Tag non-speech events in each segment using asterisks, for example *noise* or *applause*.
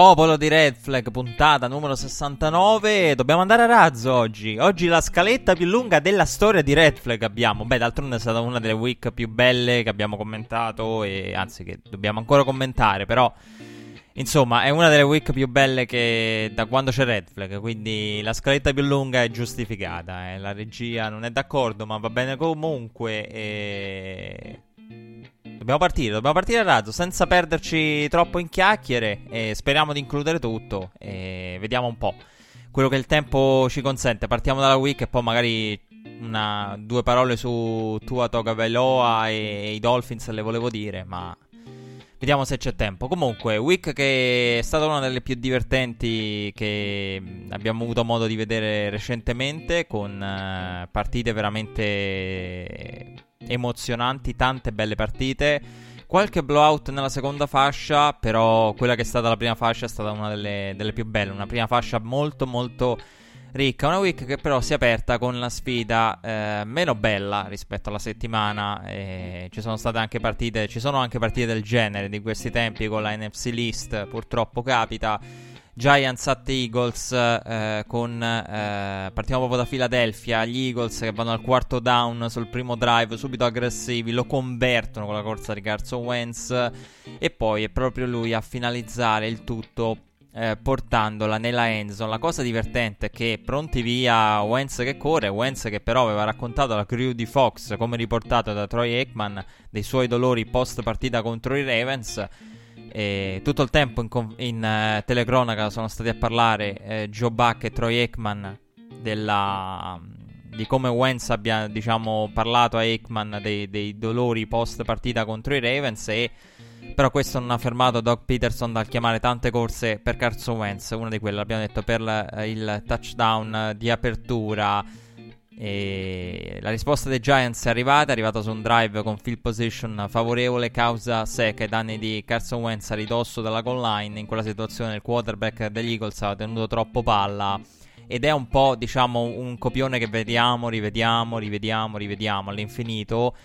Popolo di Red Flag, puntata numero 69. Dobbiamo andare a razzo oggi. Oggi la scaletta più lunga della storia di Red Flag abbiamo. Beh, d'altronde è stata una delle week più belle che abbiamo commentato e anzi che dobbiamo ancora commentare, però insomma, è una delle week più belle che da quando c'è Red Flag, quindi la scaletta più lunga è giustificata, eh. La regia non è d'accordo, ma va bene comunque e Dobbiamo partire, dobbiamo partire a razzo senza perderci troppo in chiacchiere e speriamo di includere tutto e vediamo un po' quello che il tempo ci consente. Partiamo dalla week e poi magari una, due parole su Tua Toga Veloa e, e i Dolphins le volevo dire, ma vediamo se c'è tempo. Comunque, week che è stata una delle più divertenti che abbiamo avuto modo di vedere recentemente con uh, partite veramente emozionanti, tante belle partite. Qualche blowout nella seconda fascia, però quella che è stata la prima fascia è stata una delle, delle più belle. Una prima fascia molto molto ricca. Una week che però si è aperta con la sfida eh, meno bella rispetto alla settimana. Eh, ci sono state anche partite, ci sono anche partite del genere di questi tempi con la NFC List, purtroppo capita. Giants at Eagles eh, con eh, partiamo proprio da Philadelphia. Gli Eagles che vanno al quarto down sul primo drive subito aggressivi lo convertono con la corsa di Carson Wentz. E poi è proprio lui a finalizzare il tutto eh, portandola nella endzone la cosa divertente è che pronti via Wentz che corre Wentz che però aveva raccontato alla crew di Fox come riportato da Troy Aikman dei suoi dolori post partita contro i Ravens e tutto il tempo in, in uh, telecronaca sono stati a parlare eh, Joe Buck e Troy Aikman della, di come Wentz abbia diciamo, parlato a Aikman dei, dei, dolori post partita contro i Ravens e però questo non ha fermato Doug Peterson dal chiamare tante corse per Carson Wentz una di quelle l'abbiamo detto per la, il touchdown di apertura e la risposta dei Giants è arrivata, è arrivata su un drive con field position favorevole, causa secca e danni di Carson Wentz a ridosso della goal line. In quella situazione il quarterback degli Eagles ha tenuto troppo palla ed è un po', diciamo, un copione che vediamo, rivediamo, rivediamo, rivediamo all'infinito.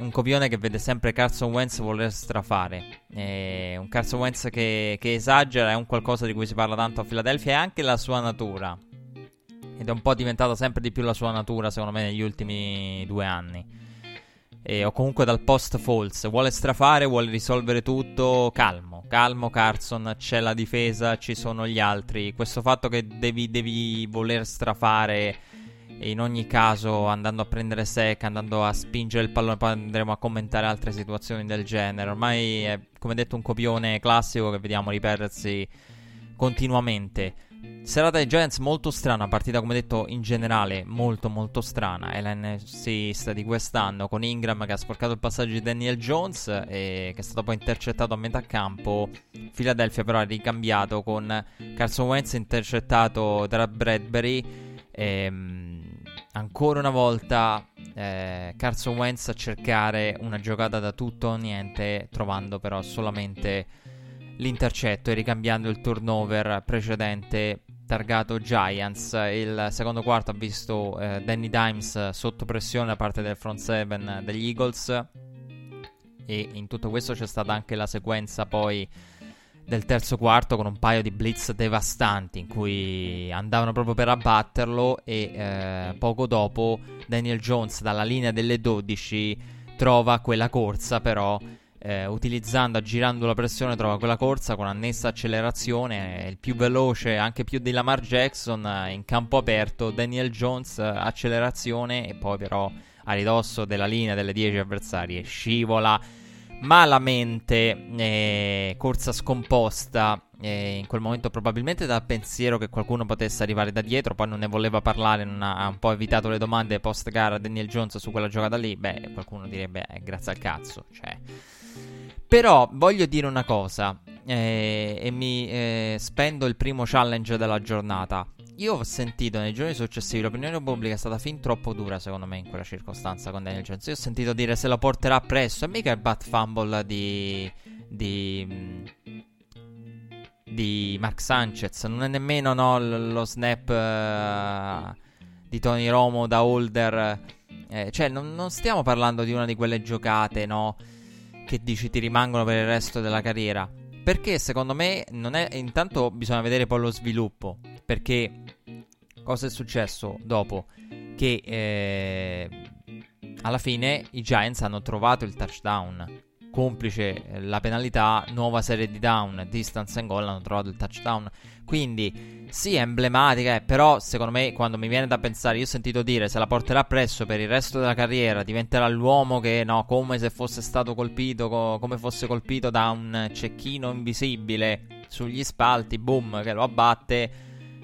Un copione che vede sempre Carson Wentz voler strafare. E un Carson Wentz che, che esagera, è un qualcosa di cui si parla tanto a Philadelphia e anche la sua natura ed è un po' diventata sempre di più la sua natura, secondo me, negli ultimi due anni. E, o comunque dal post false. Vuole strafare, vuole risolvere tutto. Calmo, calmo Carson. C'è la difesa, ci sono gli altri. Questo fatto che devi, devi voler strafare. in ogni caso, andando a prendere sec, andando a spingere il pallone, poi andremo a commentare altre situazioni del genere. Ormai è, come detto, un copione classico che vediamo ripetersi continuamente. Serata dei Giants molto strana, partita come detto in generale molto molto strana, è la di quest'anno con Ingram che ha sporcato il passaggio di Daniel Jones e che è stato poi intercettato a metà campo, Philadelphia però ha ricambiato con Carson Wentz intercettato da Bradbury. E, ehm, ancora una volta eh, Carson Wentz a cercare una giocata da tutto o niente trovando però solamente l'intercetto e ricambiando il turnover precedente targato Giants. Il secondo quarto ha visto eh, Danny Dimes sotto pressione da parte del front seven degli Eagles. E in tutto questo c'è stata anche la sequenza poi del terzo quarto con un paio di blitz devastanti in cui andavano proprio per abbatterlo e eh, poco dopo Daniel Jones dalla linea delle 12 trova quella corsa però eh, utilizzando, aggirando la pressione, trova quella corsa con annessa accelerazione, il più veloce, anche più di Lamar Jackson eh, in campo aperto, Daniel Jones, eh, accelerazione e poi però a ridosso della linea delle 10 avversarie scivola malamente eh, corsa scomposta. Eh, in quel momento probabilmente dal pensiero che qualcuno potesse arrivare da dietro, poi non ne voleva parlare, non ha, ha un po' evitato le domande post gara a Daniel Jones su quella giocata lì, beh, qualcuno direbbe eh, grazie al cazzo, cioè. Però voglio dire una cosa eh, e mi eh, spendo il primo challenge della giornata. Io ho sentito nei giorni successivi l'opinione pubblica è stata fin troppo dura, secondo me, in quella circostanza con Daniel Jones. Io ho sentito dire se lo porterà presso. E mica il bat fumble di. di. di Mark Sanchez. Non è nemmeno no, lo snap uh, di Tony Romo da holder. Eh, cioè, non, non, stiamo parlando di una di quelle giocate, no? Che dici ti rimangono per il resto della carriera. Perché secondo me non è. Intanto bisogna vedere poi lo sviluppo. Perché cosa è successo dopo? Che eh, alla fine i Giants hanno trovato il touchdown. Complice eh, la penalità, nuova serie di down, distance and goal, hanno trovato il touchdown. Quindi sì, è emblematica, eh, però secondo me quando mi viene da pensare, io ho sentito dire se la porterà presso per il resto della carriera, diventerà l'uomo che no, come se fosse stato colpito, co- come fosse colpito da un cecchino invisibile sugli spalti, boom, che lo abbatte.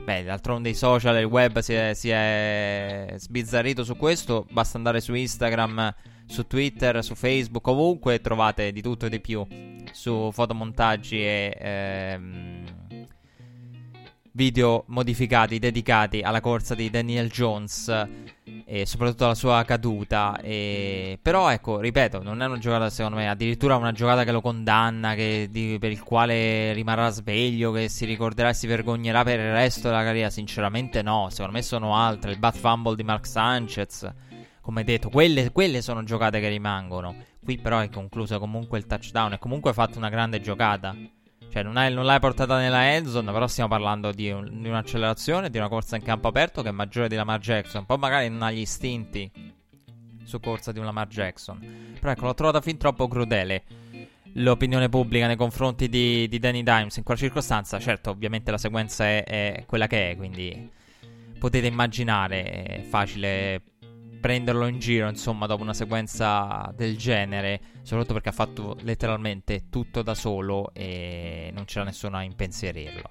Beh, d'altronde i social e il web si è, si è sbizzarrito su questo, basta andare su Instagram, su Twitter, su Facebook, ovunque trovate di tutto e di più su fotomontaggi e... Ehm, video modificati dedicati alla corsa di Daniel Jones e soprattutto alla sua caduta. E... Però ecco, ripeto, non è una giocata secondo me, addirittura una giocata che lo condanna, che, di, per il quale rimarrà sveglio, che si ricorderà e si vergognerà per il resto della carriera. Sinceramente no, secondo me sono altre. Il bat fumble di Mark Sanchez, come detto, quelle, quelle sono giocate che rimangono. Qui però è concluso comunque il touchdown, è comunque fatto una grande giocata. Cioè, non, hai, non l'hai portata nella endzone, però stiamo parlando di, un, di, un'accelerazione, di una corsa in campo aperto che è maggiore di Lamar Jackson. Poi magari non ha gli istinti su corsa di un Lamar Jackson. Però ecco, l'ho trovata fin troppo crudele l'opinione pubblica nei confronti di, di Danny Dimes in quella circostanza. Certo, ovviamente la sequenza è, è quella che è, quindi potete immaginare, è facile prenderlo in giro, insomma, dopo una sequenza del genere, soprattutto perché ha fatto letteralmente tutto da solo e non c'era nessuno a impensierirlo.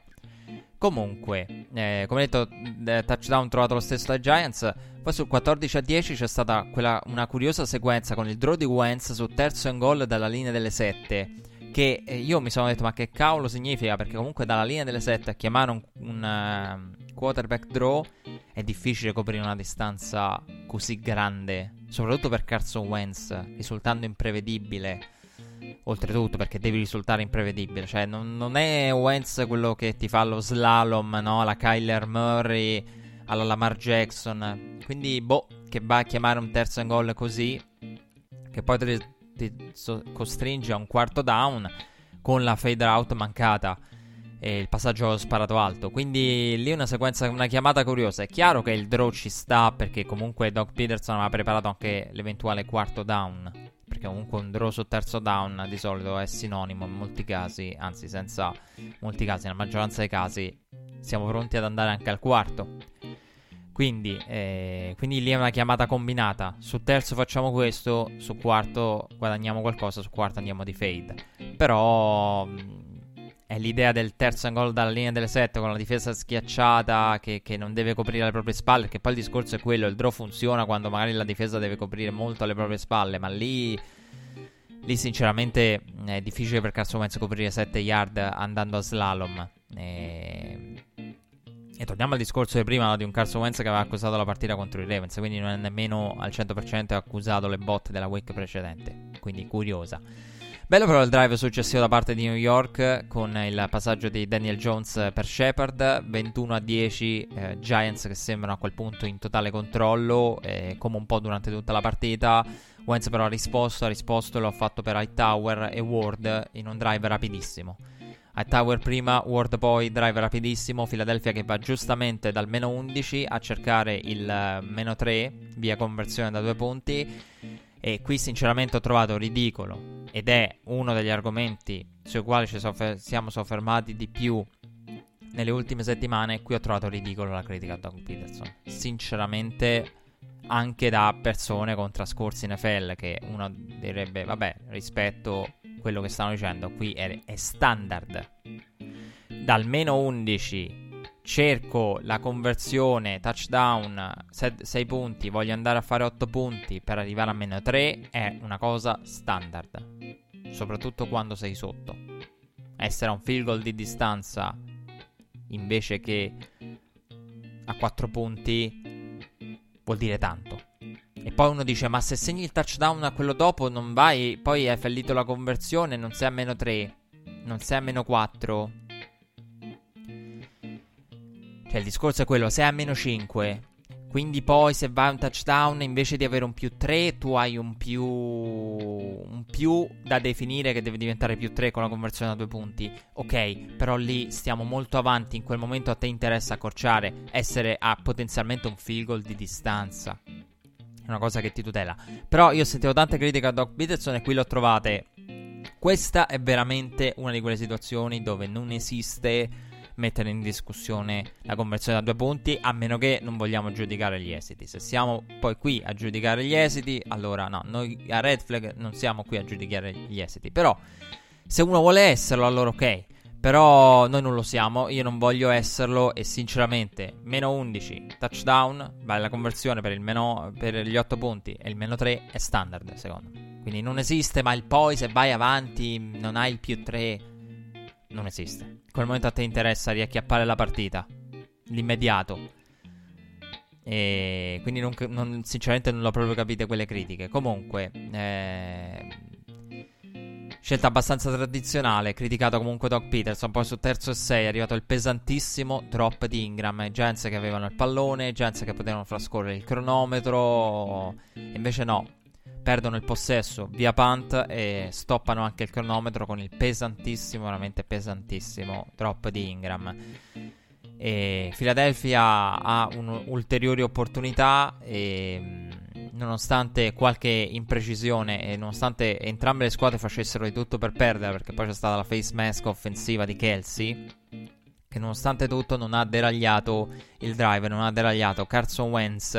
Comunque, eh, come detto, eh, touchdown trovato lo stesso dai Giants. Poi sul 14 a 10 c'è stata quella, una curiosa sequenza con il draw di Wentz su terzo and goal dalla linea delle 7 che eh, io mi sono detto ma che cavolo significa? Perché comunque dalla linea delle 7 a chiamare un, un uh, quarterback draw è difficile coprire una distanza così grande soprattutto per Carson Wentz risultando imprevedibile. Oltretutto perché devi risultare imprevedibile. Cioè non, non è Wentz quello che ti fa lo slalom no? La Kyler Murray alla Lamar Jackson. Quindi boh che va a chiamare un terzo and goal così che poi ti so- costringe a un quarto down con la fade out mancata e il passaggio sparato alto. Quindi lì una sequenza, una chiamata curiosa. È chiaro che il draw ci sta perché comunque Doc Peterson aveva preparato anche l'eventuale quarto down. Perché comunque un draw su terzo down di solito è sinonimo in molti casi, anzi senza molti casi, nella maggioranza dei casi siamo pronti ad andare anche al quarto. Quindi, eh, quindi lì è una chiamata combinata. Su terzo facciamo questo, su quarto guadagniamo qualcosa, su quarto andiamo di fade. Però mm, è l'idea del terzo and goal dalla linea delle 7 con la difesa schiacciata che, che, non deve coprire le proprie spalle. Perché poi il discorso è quello: il draw funziona quando magari la difesa deve coprire molto le proprie spalle. Ma lì, lì sinceramente è difficile per Carson Wentz coprire 7 yard andando a slalom. E e torniamo al discorso di prima di un Carson Wentz che aveva accusato la partita contro i Ravens, quindi non è nemmeno al 100% accusato le botte della week precedente. Quindi curiosa. Bello però il drive successivo da parte di New York con il passaggio di Daniel Jones per Shepard, 21 a 10, eh, Giants che sembrano a quel punto in totale controllo, eh, come un po' durante tutta la partita. Wentz però ha risposto, ha risposto e lo ha fatto per Hightower e Ward in un drive rapidissimo. A Tower prima, Ward poi, drive rapidissimo, Philadelphia che va giustamente dal meno 11 a cercare il uh, meno 3 via conversione da due punti e qui sinceramente ho trovato ridicolo ed è uno degli argomenti sui quali ci soffer- siamo soffermati di più nelle ultime settimane. Qui ho trovato ridicolo la critica a Doug Peterson. Sinceramente anche da persone con trascorsi NFL che uno direbbe vabbè rispetto quello che stanno dicendo qui è, è standard dal meno 11 cerco la conversione touchdown 6 punti, voglio andare a fare 8 punti per arrivare a meno 3 è una cosa standard, soprattutto quando sei sotto. Essere a un field goal di distanza invece che a 4 punti vuol dire tanto. E poi uno dice: Ma se segni il touchdown a quello dopo, non vai. Poi hai fallito la conversione, non sei a meno 3, non sei a meno 4. Cioè, il discorso è quello: sei a meno 5. Quindi poi se vai a un touchdown invece di avere un più 3, tu hai un più un più da definire che deve diventare più 3 con la conversione a due punti. Ok, però lì stiamo molto avanti, in quel momento a te interessa accorciare, essere a potenzialmente un field goal di distanza. È una cosa che ti tutela. Però io sentivo tante critiche a Doc Peterson e qui l'ho trovate. Questa è veramente una di quelle situazioni dove non esiste mettere in discussione la conversione da due punti, a meno che non vogliamo giudicare gli esiti. Se siamo poi qui a giudicare gli esiti, allora no, noi a Red Flag non siamo qui a giudicare gli esiti. Però, se uno vuole esserlo, allora ok. Però noi non lo siamo, io non voglio esserlo e sinceramente meno 11 touchdown, vale la conversione per, meno, per gli 8 punti e il meno 3 è standard secondo me. Quindi non esiste, ma il poi se vai avanti non hai il più 3 non esiste. In quel momento a te interessa riacchiappare la partita. L'immediato. E quindi non, non, sinceramente non l'ho proprio capite quelle critiche. Comunque, eh, scelta abbastanza tradizionale. Criticato comunque Doc Peterson. Poi su terzo e 6 è arrivato il pesantissimo drop di Ingram. Giants che avevano il pallone, Giants che potevano far scorrere il cronometro. Invece no, perdono il possesso via punt e stoppano anche il cronometro con il pesantissimo, veramente pesantissimo drop di Ingram. E Philadelphia ha un'ulteriore opportunità e nonostante qualche imprecisione e nonostante entrambe le squadre facessero di tutto per perdere perché poi c'è stata la face mask offensiva di Kelsey che nonostante tutto non ha deragliato il drive, non ha deragliato Carson Wentz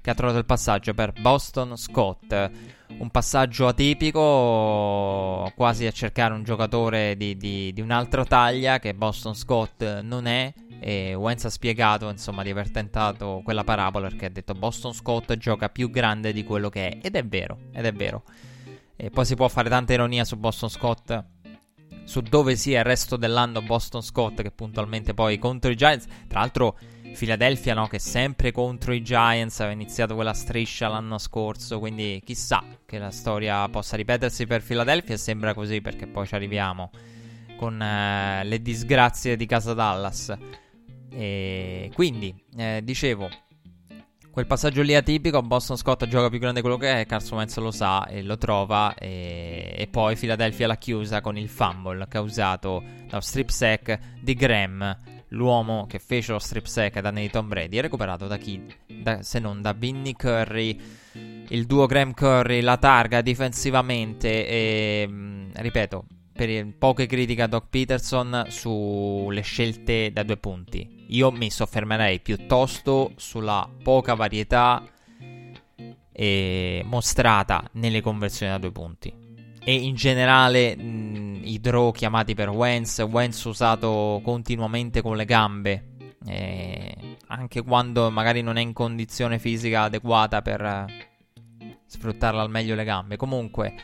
che ha trovato il passaggio per Boston Scott. Un passaggio atipico, quasi a cercare un giocatore di, di, di un'altra taglia che Boston Scott non è. E Wentz ha spiegato insomma di aver tentato quella parabola perché ha detto Boston Scott gioca più grande di quello che è. Ed è vero, ed è vero. E poi si può fare tanta ironia su Boston Scott su dove sia il resto dell'anno Boston Scott che puntualmente poi contro i Giants. Tra l'altro Philadelphia no, che sempre contro i Giants aveva iniziato quella striscia l'anno scorso, quindi chissà che la storia possa ripetersi per Philadelphia sembra così perché poi ci arriviamo con eh, le disgrazie di casa Dallas. E quindi, eh, dicevo, quel passaggio lì atipico, Boston Scott gioca più grande quello che è, Carson Wentz lo sa e lo trova e, e poi Philadelphia l'ha chiusa con il fumble causato dallo strip sack di Graham l'uomo che fece lo strip sack da Tom Brady, recuperato da chi? Da, se non da Vinny Curry, il duo Graham Curry, la targa difensivamente e, mm, ripeto, per poche critiche a Doc Peterson sulle scelte da due punti. Io mi soffermerei piuttosto sulla poca varietà mostrata nelle conversioni da due punti e in generale mh, i draw chiamati per Wentz, Wentz usato continuamente con le gambe, eh, anche quando magari non è in condizione fisica adeguata per eh, sfruttarla al meglio le gambe. Comunque,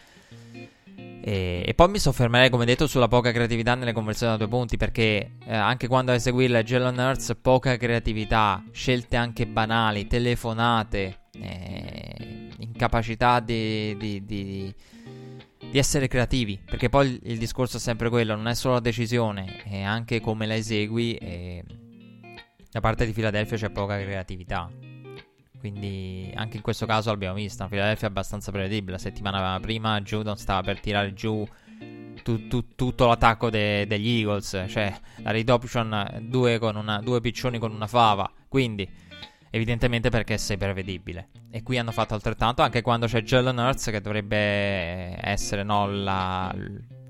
e, e, poi mi soffermerei, come detto, sulla poca creatività nelle conversioni da due punti. Perché eh, anche quando a eseguirla Jalen Hurts, poca creatività, scelte anche banali, telefonate, eh, incapacità di, di, di di essere creativi, perché poi il discorso è sempre quello, non è solo la decisione, è anche come la esegui e da parte di Philadelphia c'è poca creatività. Quindi anche in questo caso l'abbiamo vista, Philadelphia è abbastanza prevedibile, la settimana prima Judon stava per tirare giù tu, tu, tutto l'attacco de, degli Eagles, cioè la read option due, una, due piccioni con una fava, quindi evidentemente perché sei prevedibile. E qui hanno fatto altrettanto anche quando c'è Jalen Hurts che dovrebbe essere no, la,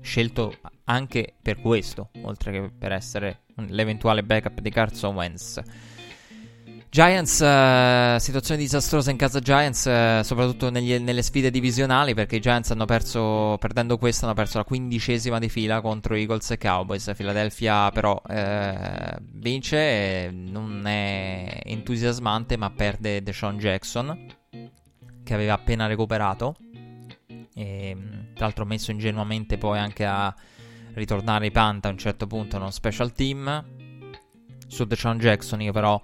scelto anche per questo, oltre che per essere l'eventuale backup di Carson Wentz. Giants, uh, situazione disastrosa in casa Giants, uh, soprattutto negli, nelle sfide divisionali, perché i Giants hanno perso, perdendo questa, hanno perso la quindicesima di fila contro Eagles e Cowboys. Philadelphia però uh, vince, non è entusiasmante, ma perde Deshaun Jackson, che aveva appena recuperato. E, tra l'altro messo ingenuamente poi anche a ritornare i Panta a un certo punto uno special team. Su Deshaun Jackson io però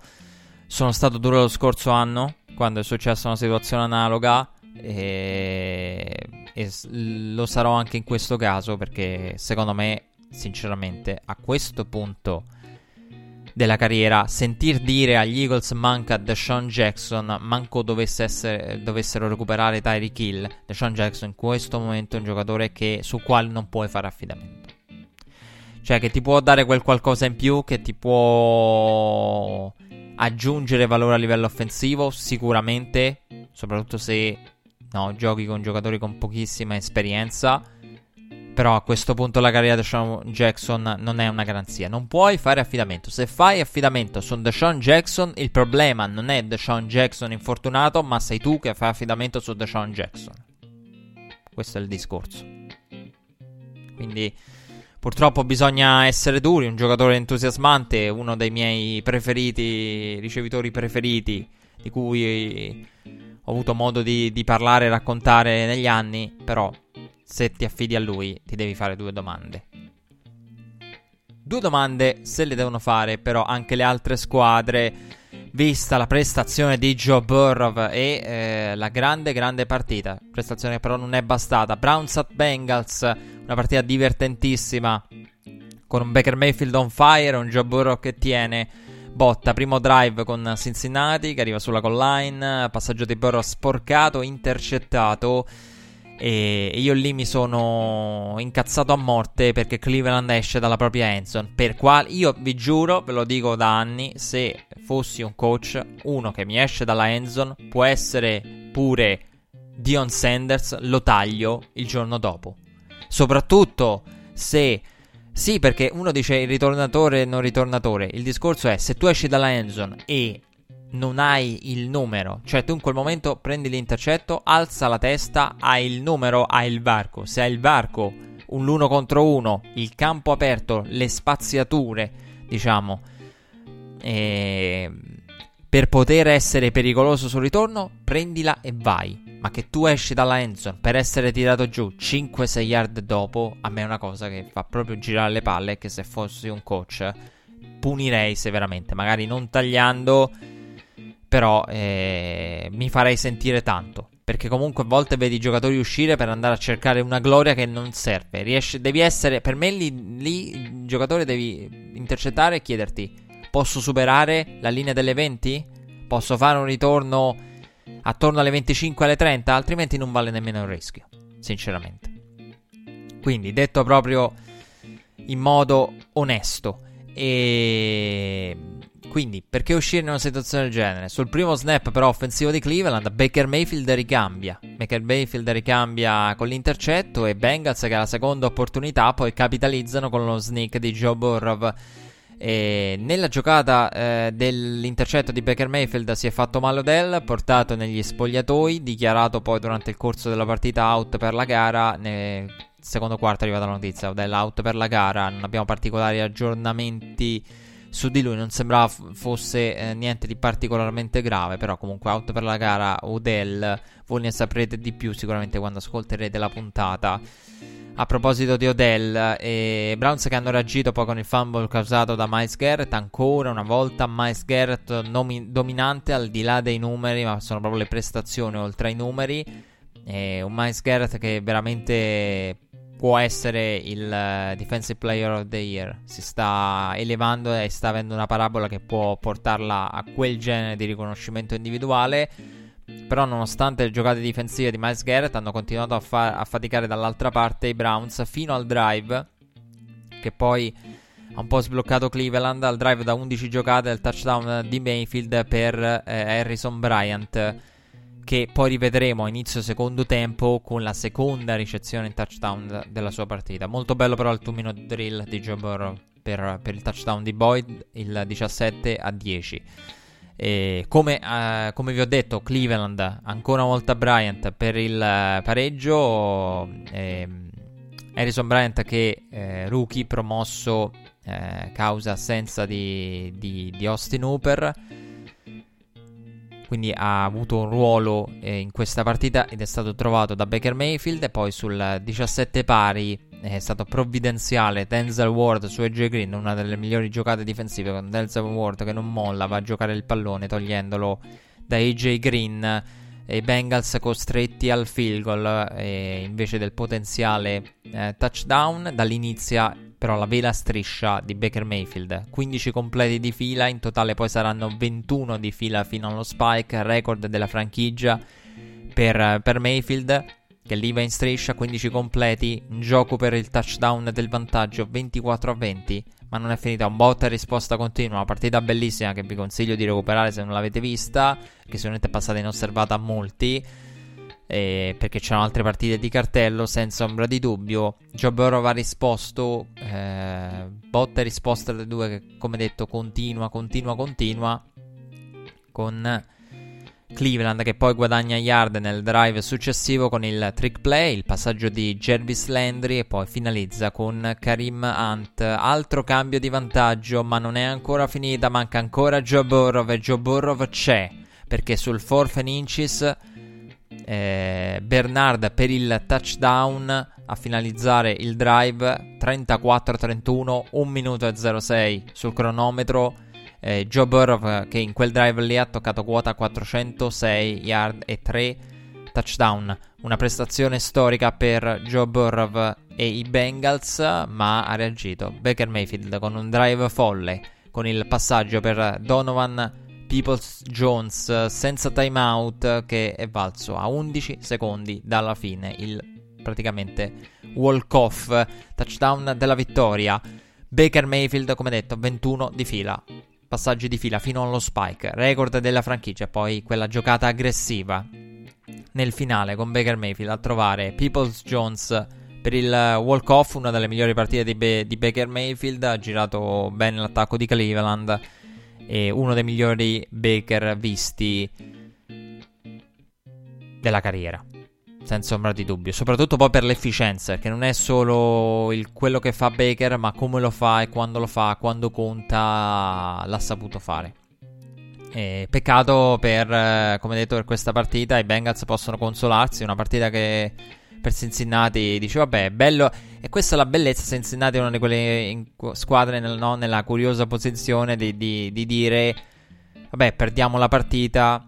sono stato duro lo scorso anno, quando è successa una situazione analoga, e, e lo sarò anche in questo caso, perché secondo me, sinceramente, a questo punto della carriera, sentir dire agli Eagles manca Deshaun Jackson, manco dovesse essere, dovessero recuperare Tyreek Hill, Deshaun Jackson in questo momento è un giocatore che, su quale non puoi fare affidamento. Cioè che ti può dare quel qualcosa in più, che ti può aggiungere valore a livello offensivo, sicuramente, soprattutto se no, giochi con giocatori con pochissima esperienza. Però a questo punto la carriera di Deshaun Jackson non è una garanzia. Non puoi fare affidamento. Se fai affidamento su Deshaun Jackson, il problema non è Deshaun Jackson infortunato, ma sei tu che fai affidamento su Deshaun Jackson. Questo è il discorso. Quindi Purtroppo bisogna essere duri, un giocatore entusiasmante, uno dei miei preferiti, ricevitori preferiti, di cui ho avuto modo di, di parlare e raccontare negli anni, però se ti affidi a lui ti devi fare due domande. Due domande se le devono fare però anche le altre squadre, vista la prestazione di Joe Burrow e eh, la grande grande partita, prestazione che però non è bastata. Browns at Bengals, una partita divertentissima con un Baker Mayfield on fire, un Joe Burrow che tiene botta, primo drive con Cincinnati che arriva sulla goal line, passaggio di Burrow sporcato, intercettato e io lì mi sono incazzato a morte perché Cleveland esce dalla propria endzone. Per quale io vi giuro, ve lo dico da anni, se fossi un coach, uno che mi esce dalla endzone può essere pure Dion Sanders, lo taglio il giorno dopo. Soprattutto se... Sì, perché uno dice il ritornatore e non ritornatore. Il discorso è se tu esci dalla endzone e non hai il numero, cioè tu in quel momento prendi l'intercetto, alza la testa, hai il numero, hai il varco. Se hai il varco, un l'uno contro uno, il campo aperto, le spaziature, diciamo, e... per poter essere pericoloso sul ritorno, prendila e vai. Ma che tu esci dalla endzone per essere tirato giù 5-6 yard dopo, a me è una cosa che fa proprio girare le palle che se fossi un coach punirei severamente, magari non tagliando, però eh, mi farei sentire tanto. Perché comunque a volte vedi i giocatori uscire per andare a cercare una gloria che non serve. Riesci, devi essere, per me lì, lì il giocatore devi intercettare e chiederti, posso superare la linea delle 20? Posso fare un ritorno attorno alle 25 alle 30, altrimenti non vale nemmeno il rischio, sinceramente. Quindi, detto proprio in modo onesto e quindi, perché uscire in una situazione del genere? Sul primo snap, però, offensivo di Cleveland, Baker Mayfield ricambia. Baker Mayfield ricambia con l'intercetto e Bengals, che ha la seconda opportunità, poi capitalizzano con lo sneak di Joe Burrow e nella giocata eh, dell'intercetto di Baker Mayfield si è fatto male Odell, portato negli spogliatoi, dichiarato poi durante il corso della partita out per la gara. Nel secondo quarto è arrivata la notizia, Odell out per la gara, non abbiamo particolari aggiornamenti su di lui, non sembrava f- fosse eh, niente di particolarmente grave, però comunque out per la gara Odell, voi ne saprete di più sicuramente quando ascolterete la puntata. A proposito di Odell, eh, Browns che hanno reagito poi con il fumble causato da Miles Garrett, ancora una volta Miles Garrett nomi- dominante al di là dei numeri, ma sono proprio le prestazioni oltre ai numeri. Eh, un Miles Garrett che veramente può essere il uh, Defensive Player of the Year. Si sta elevando e sta avendo una parabola che può portarla a quel genere di riconoscimento individuale. Però, nonostante le giocate difensive di Miles Garrett, hanno continuato a, fa- a faticare dall'altra parte i Browns fino al drive. Che poi ha un po' sbloccato Cleveland. Al drive da 11 giocate, il touchdown di Mayfield per eh, Harrison Bryant. Che poi rivedremo a inizio secondo tempo con la seconda ricezione in touchdown della sua partita. Molto bello, però, il 2-minute drill di Joe Burrow per, per il touchdown di Boyd, il 17 a 10. E come, uh, come, vi ho detto, Cleveland ancora una volta Bryant per il uh, pareggio. Eh, Harrison Bryant che eh, rookie promosso eh, causa assenza di, di, di, Austin Hooper. Quindi ha avuto un ruolo eh, in questa partita ed è stato trovato da Baker Mayfield. E poi sul 17 pari è stato provvidenziale Denzel Ward su AJ Green, una delle migliori giocate difensive con Denzel Ward che non molla, va a giocare il pallone togliendolo da AJ Green e i Bengals costretti al field goal eh, invece del potenziale eh, touchdown dall'inizio però la vela striscia di Baker Mayfield. 15 completi di fila in totale poi saranno 21 di fila fino allo spike record della franchigia per, per Mayfield che lì va in striscia, 15 completi, in gioco per il touchdown del vantaggio 24 a 20, ma non è finita, un botta e risposta continua, una partita bellissima che vi consiglio di recuperare se non l'avete vista, che sicuramente è passata inosservata a molti, eh, perché c'erano altre partite di cartello, senza ombra di dubbio. Joe ha risposto, eh, botta e risposta delle due che come detto continua, continua, continua, con Cleveland che poi guadagna yard nel drive successivo con il trick play, il passaggio di Jervis Landry e poi finalizza con Karim Hunt. Altro cambio di vantaggio, ma non è ancora finita, manca ancora Joe e Joe c'è, perché sul fourth and inches eh, Bernard per il touchdown a finalizzare il drive 34-31, 1 minuto e 06 sul cronometro eh, Joe Burrow che in quel drive lì ha toccato quota 406 yard e 3 touchdown. Una prestazione storica per Joe Burrow e i Bengals, ma ha reagito Baker Mayfield con un drive folle, con il passaggio per Donovan Peoples Jones senza timeout che è valso a 11 secondi dalla fine. Il praticamente walk-off touchdown della vittoria. Baker Mayfield, come detto, 21 di fila passaggi di fila fino allo spike, record della franchigia, poi quella giocata aggressiva nel finale con Baker Mayfield a trovare Peoples Jones per il walk-off, una delle migliori partite di, Be- di Baker Mayfield, ha girato bene l'attacco di Cleveland e uno dei migliori Baker visti della carriera senza ombra di dubbio. Soprattutto poi per l'efficienza, che non è solo il, quello che fa Baker, ma come lo fa e quando lo fa, quando conta, l'ha saputo fare. E peccato per, eh, come detto, per questa partita. I Bengals possono consolarsi. Una partita che per Cincinnati dice, vabbè, è bello. E questa è la bellezza. Cincinnati è una di quelle squadre nel, no, nella curiosa posizione di, di, di dire, vabbè, perdiamo la partita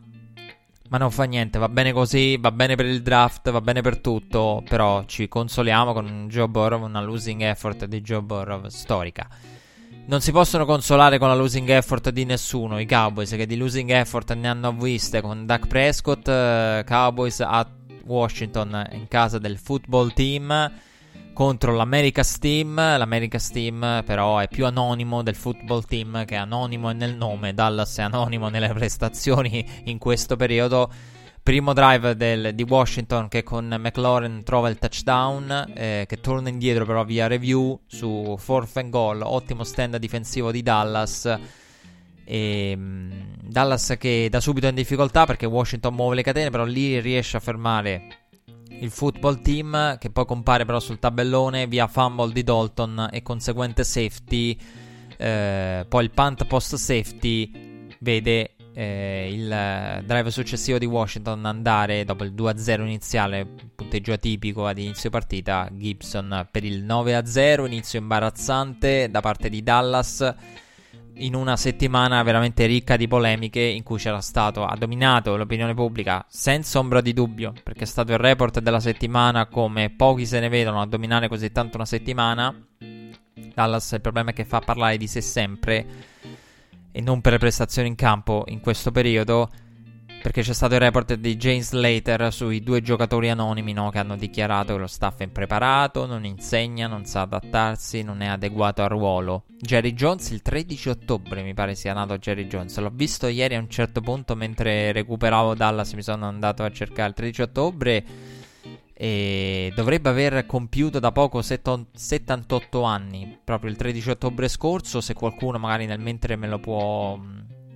ma non fa niente, va bene così, va bene per il draft, va bene per tutto, però ci consoliamo con un Joe Burrow, una losing effort di Joe Burrow storica. Non si possono consolare con la losing effort di nessuno, i Cowboys che di losing effort ne hanno viste con Dak Prescott, uh, Cowboys a Washington in casa del football team contro l'America's Team. L'America's Team però è più anonimo del football team che è anonimo nel nome. Dallas è anonimo nelle prestazioni in questo periodo. Primo drive del, di Washington che con McLaurin trova il touchdown, eh, che torna indietro però via review su fourth and goal. Ottimo stand difensivo di Dallas. E, um, Dallas che da subito è in difficoltà perché Washington muove le catene, però lì riesce a fermare il football team che poi compare però sul tabellone via fumble di Dalton e conseguente safety. Eh, poi il punt post safety vede eh, il drive successivo di Washington andare dopo il 2-0 iniziale, punteggio atipico ad inizio partita. Gibson per il 9-0, inizio imbarazzante da parte di Dallas in una settimana veramente ricca di polemiche in cui c'era stato, ha dominato l'opinione pubblica senza ombra di dubbio, perché è stato il report della settimana come pochi se ne vedono a dominare così tanto una settimana. Dallas il problema è che fa parlare di sé sempre e non per le prestazioni in campo in questo periodo perché c'è stato il report di James Slater sui due giocatori anonimi no, che hanno dichiarato che lo staff è impreparato, non insegna, non sa adattarsi, non è adeguato al ruolo. Jerry Jones il 13 ottobre mi pare sia nato Jerry Jones. L'ho visto ieri a un certo punto mentre recuperavo Dallas, mi sono andato a cercare il 13 ottobre e dovrebbe aver compiuto da poco 78 anni, proprio il 13 ottobre scorso, se qualcuno magari nel mentre me lo può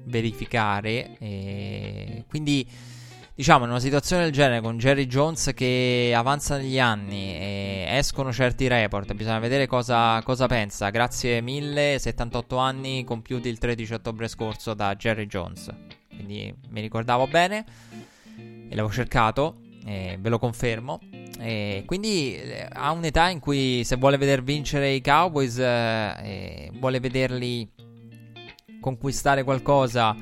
verificare. E quindi, diciamo, in una situazione del genere con Jerry Jones che avanza negli anni e escono certi report, bisogna vedere cosa, cosa pensa. Grazie mille, 78 anni compiuti il 13 ottobre scorso da Jerry Jones. Quindi mi ricordavo bene e l'avevo cercato, e ve lo confermo. E quindi eh, ha un'età in cui se vuole veder vincere i Cowboys, eh, vuole vederli conquistare qualcosa,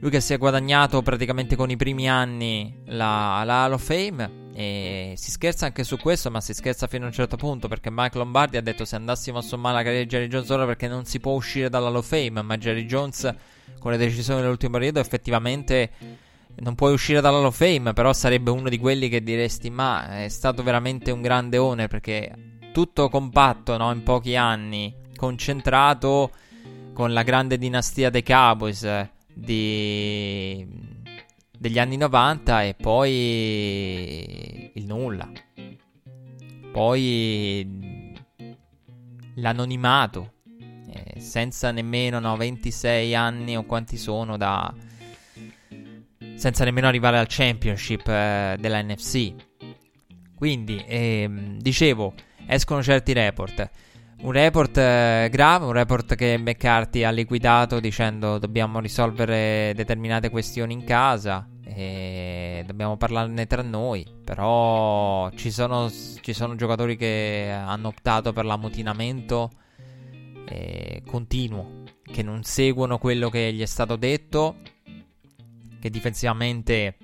lui che si è guadagnato praticamente con i primi anni la, la Hall of Fame. E si scherza anche su questo, ma si scherza fino a un certo punto. Perché Mike Lombardi ha detto: Se andassimo a sommare la carriera di Jerry Jones ora, perché non si può uscire dalla Hall of Fame. Ma Jerry Jones, con le decisioni dell'ultimo periodo, effettivamente non puoi uscire dalla Hall of Fame, però sarebbe uno di quelli che diresti: Ma è stato veramente un grande owner perché tutto compatto no? in pochi anni, concentrato con la grande dinastia dei Cowboys di... degli anni 90 e poi il nulla. Poi l'anonimato, eh, senza nemmeno no, 26 anni o quanti sono da senza nemmeno arrivare al championship eh, della NFC. Quindi, ehm, dicevo, escono certi report. Un report eh, grave, un report che McCarthy ha liquidato dicendo dobbiamo risolvere determinate questioni in casa e dobbiamo parlarne tra noi. Però ci sono, ci sono giocatori che hanno optato per l'ammutinamento eh, continuo, che non seguono quello che gli è stato detto che difensivamente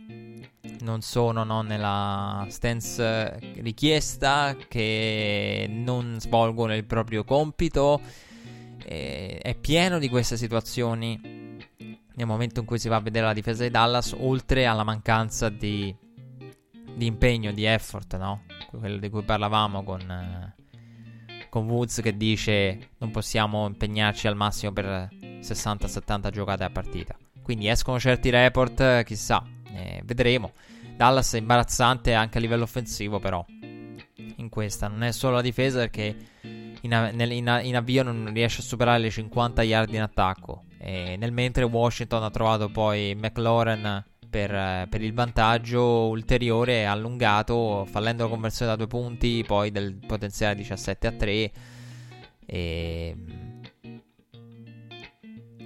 non sono no, nella stance richiesta, che non svolgono il proprio compito. E è pieno di queste situazioni nel momento in cui si va a vedere la difesa di Dallas, oltre alla mancanza di, di impegno, di effort, no? quello di cui parlavamo con, con Woods che dice non possiamo impegnarci al massimo per 60-70 giocate a partita. Quindi escono certi report, chissà, eh, vedremo. Dallas è imbarazzante anche a livello offensivo, però. In questa non è solo la difesa perché in, nel, in, in avvio non riesce a superare le 50 yard in attacco. E nel mentre Washington ha trovato poi McLaurin per, per, il vantaggio ulteriore allungato, fallendo la conversione da due punti, poi del potenziale 17 a 3. E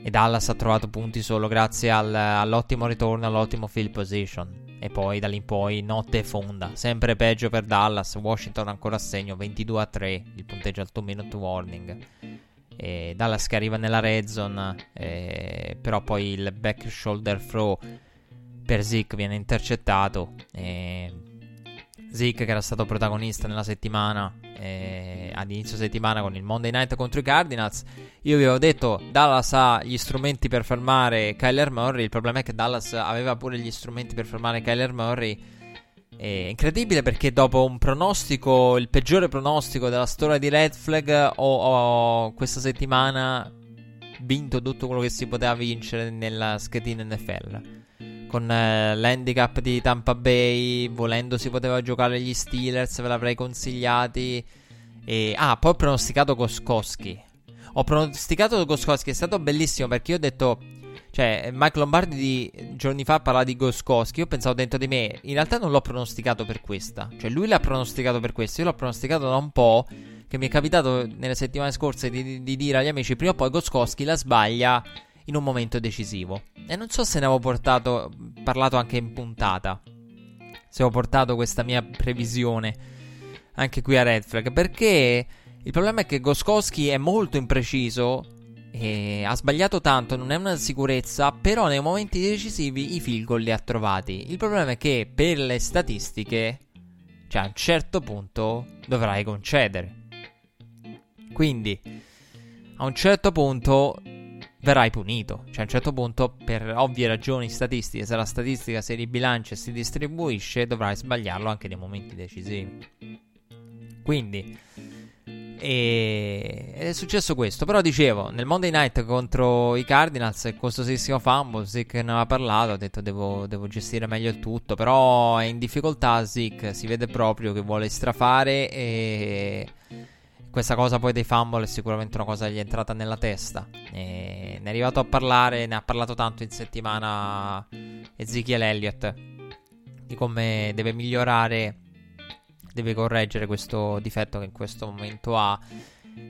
e Dallas ha trovato punti solo grazie al, all'ottimo ritorno, all'ottimo field position. E poi da lì in poi notte fonda. Sempre peggio per Dallas. Washington ancora a segno 22 a 3. Il punteggio al 2 minute warning. E Dallas che arriva nella red zone. Eh, però poi il back shoulder throw per Zeke viene intercettato. E Zeke che era stato protagonista nella settimana eh, ad inizio settimana con il Monday Night contro i Cardinals io vi avevo detto Dallas ha gli strumenti per fermare Kyler Murray il problema è che Dallas aveva pure gli strumenti per fermare Kyler Murray è incredibile perché dopo un pronostico il peggiore pronostico della storia di Red Flag ho, ho questa settimana vinto tutto quello che si poteva vincere nella schedina NFL con eh, l'handicap di Tampa Bay, volendo si poteva giocare gli Steelers, ve l'avrei consigliati. E, ah, poi ho pronosticato Goskowski. Ho pronosticato Goskowski, è stato bellissimo perché io ho detto... Cioè, Mike Lombardi di giorni fa parlava di Goskowski. Io pensavo dentro di me, in realtà non l'ho pronosticato per questa. Cioè, lui l'ha pronosticato per questo. Io l'ho pronosticato da un po'. Che mi è capitato nelle settimane scorse di, di, di dire agli amici: prima o poi Goskowski la sbaglia in un momento decisivo. E non so se ne avevo portato, parlato anche in puntata. Se ho portato questa mia previsione anche qui a Red Flag. Perché il problema è che Goskowski è molto impreciso. E ha sbagliato tanto, non è una sicurezza, però nei momenti decisivi i field goal li ha trovati. Il problema è che per le statistiche, cioè a un certo punto dovrai concedere. Quindi, a un certo punto verrai punito. Cioè, a un certo punto, per ovvie ragioni statistiche, se la statistica si ribilancia e si distribuisce, dovrai sbagliarlo anche nei momenti decisivi. Quindi, e... è successo questo. Però dicevo, nel Monday Night contro i Cardinals, costosissimo fumble, Zeke ne aveva parlato, ha detto devo, devo, gestire meglio il tutto, però è in difficoltà Zeke, si vede proprio che vuole strafare e questa cosa poi dei fumble è sicuramente una cosa che gli è entrata nella testa. E ne è arrivato a parlare, ne ha parlato tanto in settimana Ezekiel Elliott di come deve migliorare, deve correggere questo difetto che in questo momento ha.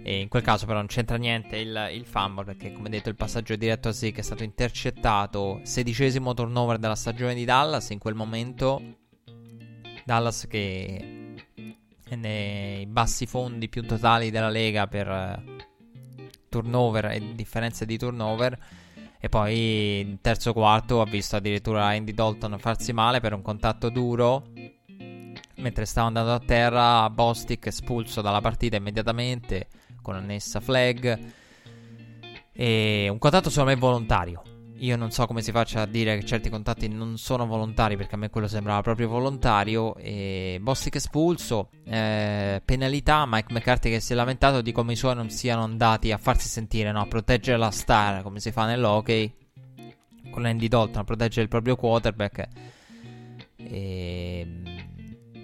E in quel caso però non c'entra niente il, il fumble perché come detto il passaggio diretto a Zeke è stato intercettato, sedicesimo turnover della stagione di Dallas, in quel momento Dallas che nei bassi fondi più totali della Lega per eh, turnover e differenze di turnover. E poi in terzo quarto ha visto addirittura Andy Dalton farsi male per un contatto duro. Mentre stava andando a terra, Bostic espulso dalla partita immediatamente con annessa flag. E un contatto secondo me volontario. Io non so come si faccia a dire che certi contatti non sono volontari, perché a me quello sembrava proprio volontario. E Bostic espulso, eh, penalità. Mike McCarthy che si è lamentato di come i suoi non siano andati a farsi sentire, no? a proteggere la star come si fa nell'hockey. Con Andy Dalton a proteggere il proprio quarterback. E...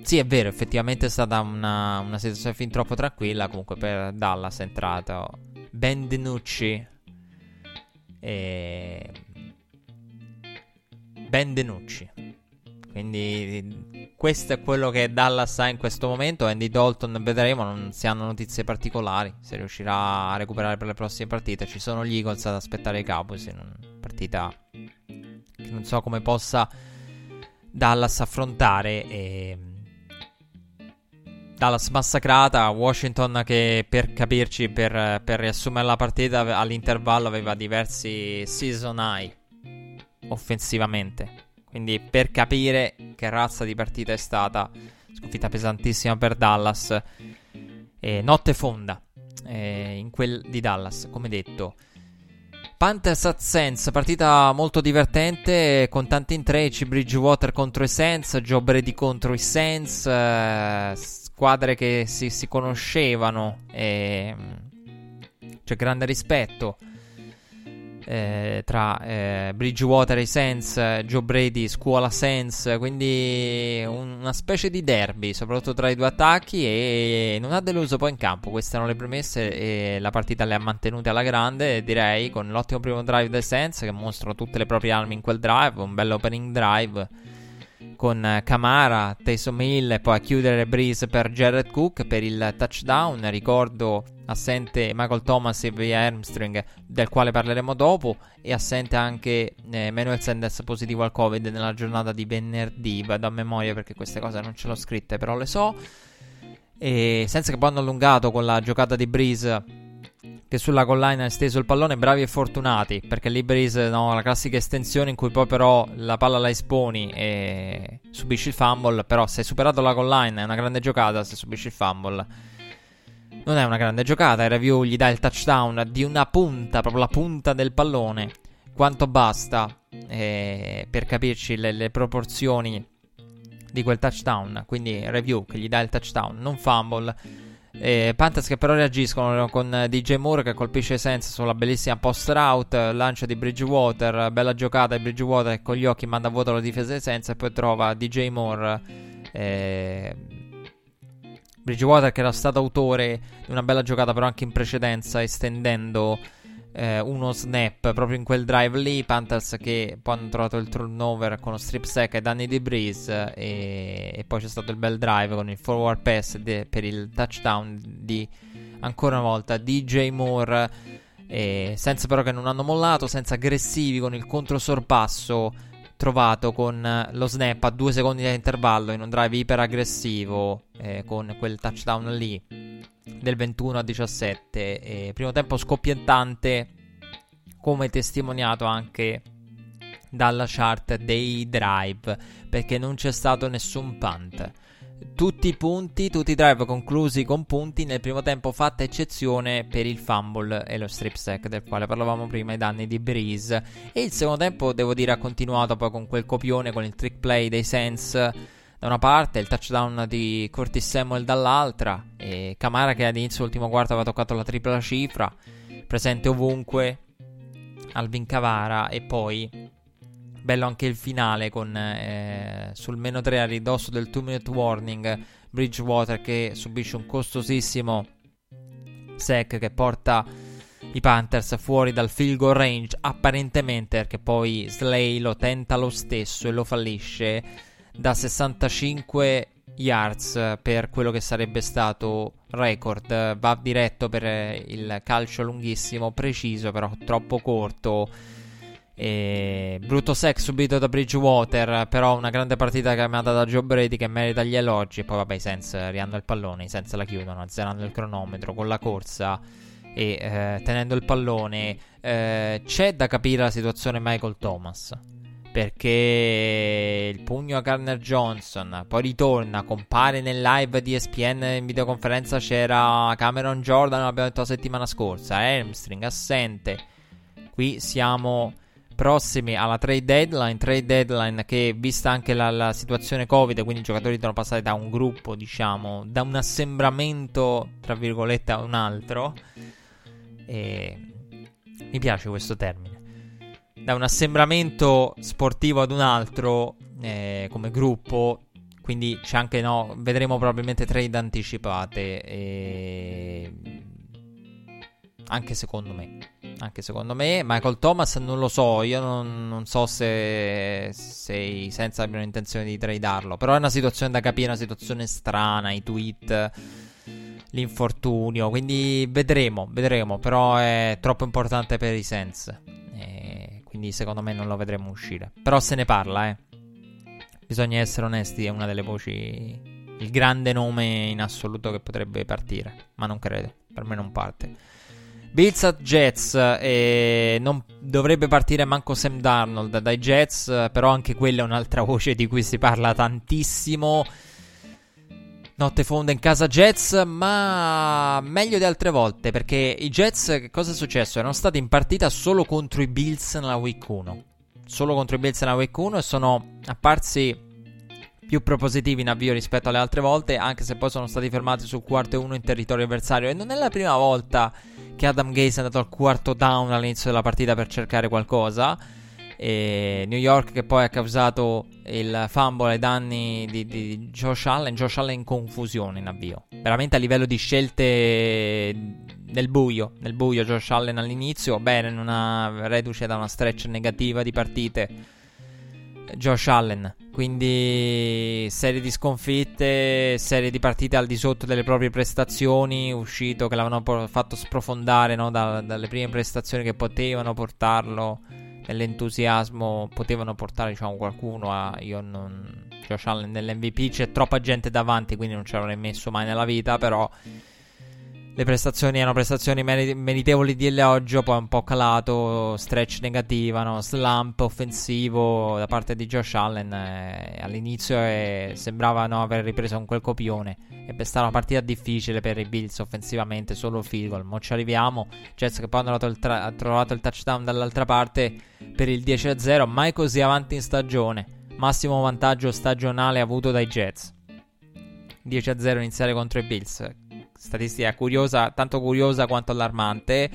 Sì, è vero, effettivamente è stata una, una situazione fin troppo tranquilla. Comunque per Dallas è entrato Ben DiNucci e... Ben Denucci. Quindi questo è quello che Dallas ha in questo momento. Andy Dalton vedremo, non si hanno notizie particolari. Se riuscirà a recuperare per le prossime partite. Ci sono gli Eagles ad aspettare i Cowboys in una partita che non so come possa Dallas affrontare. E... Dallas massacrata, Washington che per capirci, per, per riassumere la partita all'intervallo aveva diversi season high offensivamente. Quindi per capire che razza di partita è stata, sconfitta pesantissima per Dallas. E notte fonda eh, in quel di Dallas, come detto. Panthers at Saints, partita molto divertente con tanti intrecci, Bridgewater contro i Saints, Joe Brady contro i Saints, eh, squadre che si, si conoscevano, e, c'è grande rispetto eh, tra eh, Bridgewater e Saints, Joe Brady, scuola Saints, quindi una specie di derby, soprattutto tra i due attacchi e non ha deluso poi in campo, queste erano le premesse e la partita le ha mantenute alla grande, direi, con l'ottimo primo drive dei Saints che mostrano tutte le proprie armi in quel drive, un bel opening drive con Camara, Taysom Hill e poi a chiudere Breeze per Jared Cook per il touchdown. Ricordo assente Michael Thomas e via Armstrong, del quale parleremo dopo, e assente anche eh, Manuel Sanders positivo al Covid nella giornata di venerdì. Vado a memoria perché queste cose non ce l'ho scritte, però le so. E senza che poi hanno allungato con la giocata di Breeze che sulla collina ha esteso il pallone, bravi e fortunati, perché Breeze, no, la classica estensione in cui poi però la palla la esponi e subisci il fumble, però se hai superato la collina è una grande giocata, se subisci il fumble non è una grande giocata, il review gli dà il touchdown di una punta, proprio la punta del pallone, quanto basta eh, per capirci le, le proporzioni di quel touchdown, quindi review che gli dà il touchdown, non fumble eh, Panthers che però reagiscono con DJ Moore che colpisce senza sulla bellissima post route, lancio di Bridgewater, bella giocata di Bridgewater che con gli occhi manda a vuoto la difesa di senza e poi trova DJ Moore. Eh, Bridgewater che era stato autore di una bella giocata però anche in precedenza estendendo eh, uno snap proprio in quel drive lì. Panthers che poi hanno trovato il turnover con strip sack ai danni di Breeze. E, e, poi c'è stato il bel drive con il forward pass de, per il touchdown di ancora una volta DJ Moore. E senza però che non hanno mollato, senza aggressivi con il controsorpasso trovato con lo snap a due secondi di intervallo in un drive iper aggressivo eh, con quel touchdown lì del 21 a 17. E primo tempo scoppiettante, come testimoniato anche dalla chart dei drive, perché non c'è stato nessun punt. Tutti i punti, tutti i drive conclusi con punti nel primo tempo, fatta eccezione per il fumble e lo strip sack del quale parlavamo prima, i danni di Breeze. E il secondo tempo, devo dire, ha continuato poi con quel copione, con il trick play dei Saints da una parte, il touchdown di Curtis Samuel dall'altra, e Camara che all'inizio dell'ultimo quarto aveva toccato la tripla cifra, presente ovunque, Alvin Cavara e poi bello anche il finale con eh, sul meno 3 a ridosso del 2 minute warning Bridgewater che subisce un costosissimo Sec che porta i Panthers fuori dal field goal range, apparentemente perché poi Slay lo tenta lo stesso e lo fallisce da 65 yards per quello che sarebbe stato record. Va diretto per il calcio lunghissimo, preciso, però troppo corto. E brutto sec subito da Bridgewater, però una grande partita chiamata da Joe Brady che merita gli elogi. E poi vabbè, i Sens rihanno il pallone, i Sens la chiudono, azzerando il cronometro con la corsa e eh, tenendo il pallone. Eh, c'è da capire la situazione Michael Thomas perché il pugno a Garner Johnson poi ritorna, compare nel live di ESPN in videoconferenza c'era Cameron Jordan, l'abbiamo detto la settimana scorsa, Elmstring assente. Qui siamo prossimi alla trade deadline, trade deadline che vista anche la, la situazione Covid, quindi i giocatori devono passare da un gruppo, diciamo, da un assembramento, tra virgolette, a un altro. E mi piace questo termine da un assembramento sportivo ad un altro eh, come gruppo. Quindi c'è anche, no, vedremo probabilmente trade anticipate. E... Anche secondo me. Anche secondo me. Michael Thomas non lo so. Io non, non so se, se i Senza abbiano intenzione di tradarlo. Però è una situazione da capire, una situazione strana. I tweet l'infortunio. Quindi vedremo, vedremo. Però è troppo importante per i Sense. Quindi secondo me non lo vedremo uscire. Però se ne parla, eh. Bisogna essere onesti, è una delle voci. Il grande nome in assoluto che potrebbe partire. Ma non credo. Per me non parte. Bills at Jets. Eh, non dovrebbe partire manco Sam Darnold dai Jets. Però anche quella è un'altra *laughs* voce di cui si parla tantissimo. Notte fonda in casa Jets, ma meglio di altre volte perché i Jets, cosa è successo? Erano stati in partita solo contro i Bills nella week 1. Solo contro i Bills nella week 1 e sono apparsi più propositivi in avvio rispetto alle altre volte, anche se poi sono stati fermati sul quarto e 1 in territorio avversario. E non è la prima volta che Adam Gaze è andato al quarto down all'inizio della partita per cercare qualcosa. E New York che poi ha causato il fumble ai danni di, di, Josh Allen. Josh Allen in confusione in avvio. Veramente a livello di scelte nel buio. Nel buio Josh Allen all'inizio. Bene, in una reduce da una stretch negativa di partite. Josh Allen. Quindi serie di sconfitte, serie di partite al di sotto delle proprie prestazioni. Uscito che l'avevano fatto sprofondare no, da, dalle prime prestazioni che potevano portarlo nell'entusiasmo potevano portare diciamo, qualcuno a io non Josh Allen nell'MVP c'è troppa gente davanti quindi non ce l'avrei messo mai nella vita però le prestazioni erano prestazioni meritevoli di elogio poi un po' calato stretch negativa no? slump offensivo da parte di Josh Allen eh, all'inizio eh, sembrava no, aver ripreso con quel copione. E per stare una partita difficile per i Bills offensivamente solo field goal. Mo ci arriviamo. Jets che poi hanno tra- trovato il touchdown dall'altra parte per il 10-0 mai così avanti in stagione. Massimo vantaggio stagionale avuto dai Jets. 10-0 iniziale contro i Bills statistica curiosa, tanto curiosa quanto allarmante.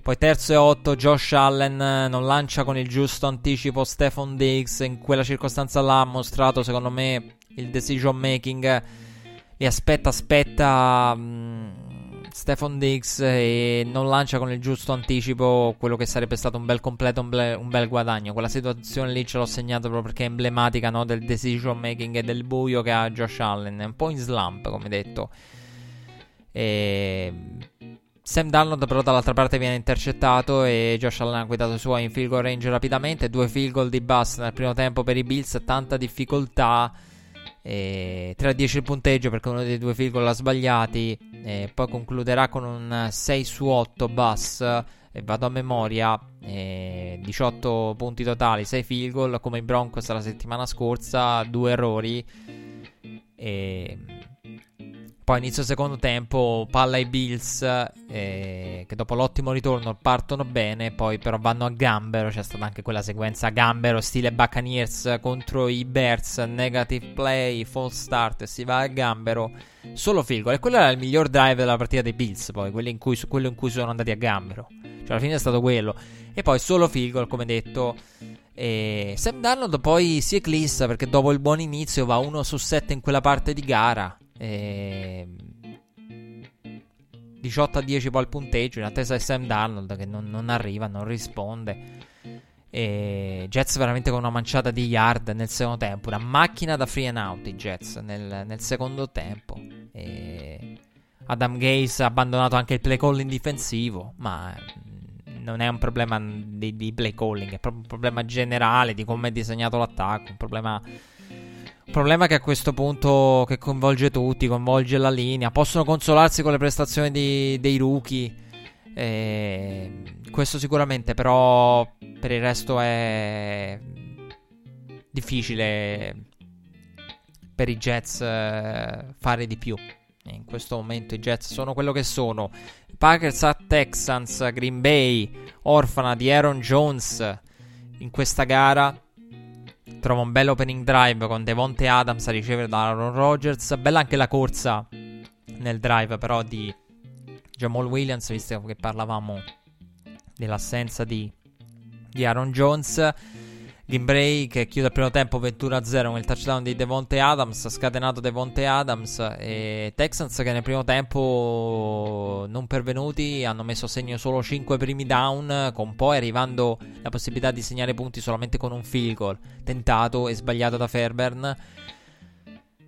Poi terzo e otto, Josh Allen non lancia con il giusto anticipo Stephon Diggs. In quella circostanza là ha mostrato, secondo me, il decision making. E aspetta, aspetta. Mh, mm, Stephon Diggs e non lancia con il giusto anticipo quello che sarebbe stato un bel completo, un, ble- un bel guadagno. Quella situazione lì ce l'ho segnato proprio perché è emblematica no, del decision making e del buio che ha Josh Allen. È un po' in slump, come detto. E... Sam Darnold però dall'altra parte viene intercettato e Josh Allen ha guidato suoi in field goal range rapidamente. Due field goal di bust nel primo tempo per i Bills, tanta difficoltà. E 3 a 10 il punteggio perché uno dei due field goal l'ha sbagliati. E poi concluderà con un 6 su 8 bus. E vado a memoria. E 18 punti totali, 6 field goal come i Broncos la settimana scorsa, due errori. E poi inizio secondo tempo, palla ai Bills eh, che dopo l'ottimo ritorno partono bene, poi però vanno a gambero, c'è stata anche quella sequenza a gambero stile Buccaneers contro i Bears, negative play, false start, si va a gambero, solo field goal. E quello era il miglior drive della partita dei Bills, poi quello in cui, quello in cui sono andati a gambero. Cioè alla fine è stato quello. E poi solo field goal, come detto. E Sam Darnold poi si eclissa perché dopo il buon inizio va 1 su 7 in quella parte di gara. E... Ehm, 18 a 10 poi il punteggio in attesa di Sam Darnold che non, non arriva, non risponde. E Jets veramente con una manciata di yard nel secondo tempo. Una macchina da free and out i Jets nel, nel secondo tempo. E Adam Gaze ha abbandonato anche il play calling difensivo. Ma non è un problema di, di play calling, è proprio un problema generale di come è disegnato l'attacco. Un problema. Problema che a questo punto che coinvolge tutti, coinvolge la linea. Possono consolarsi con le prestazioni di, dei rookie. Eh, questo sicuramente, però per il resto è difficile per i Jets eh, fare di più. In questo momento i Jets sono quello che sono. Packers a Texans, Green Bay, orfana di Aaron Jones in questa gara. Trova un bel opening drive con Devonte Adams a ricevere da Aaron Rodgers. Bella anche la corsa nel drive però di Jamal Williams, visto che parlavamo dell'assenza di, di Aaron Jones. Gimbray che chiude il primo tempo 21-0 con il touchdown di Devonte Adams, scatenato Devonte Adams e Texans che nel primo tempo non pervenuti hanno messo a segno solo 5 primi down con poi arrivando la possibilità di segnare punti solamente con un field goal tentato e sbagliato da Fairburn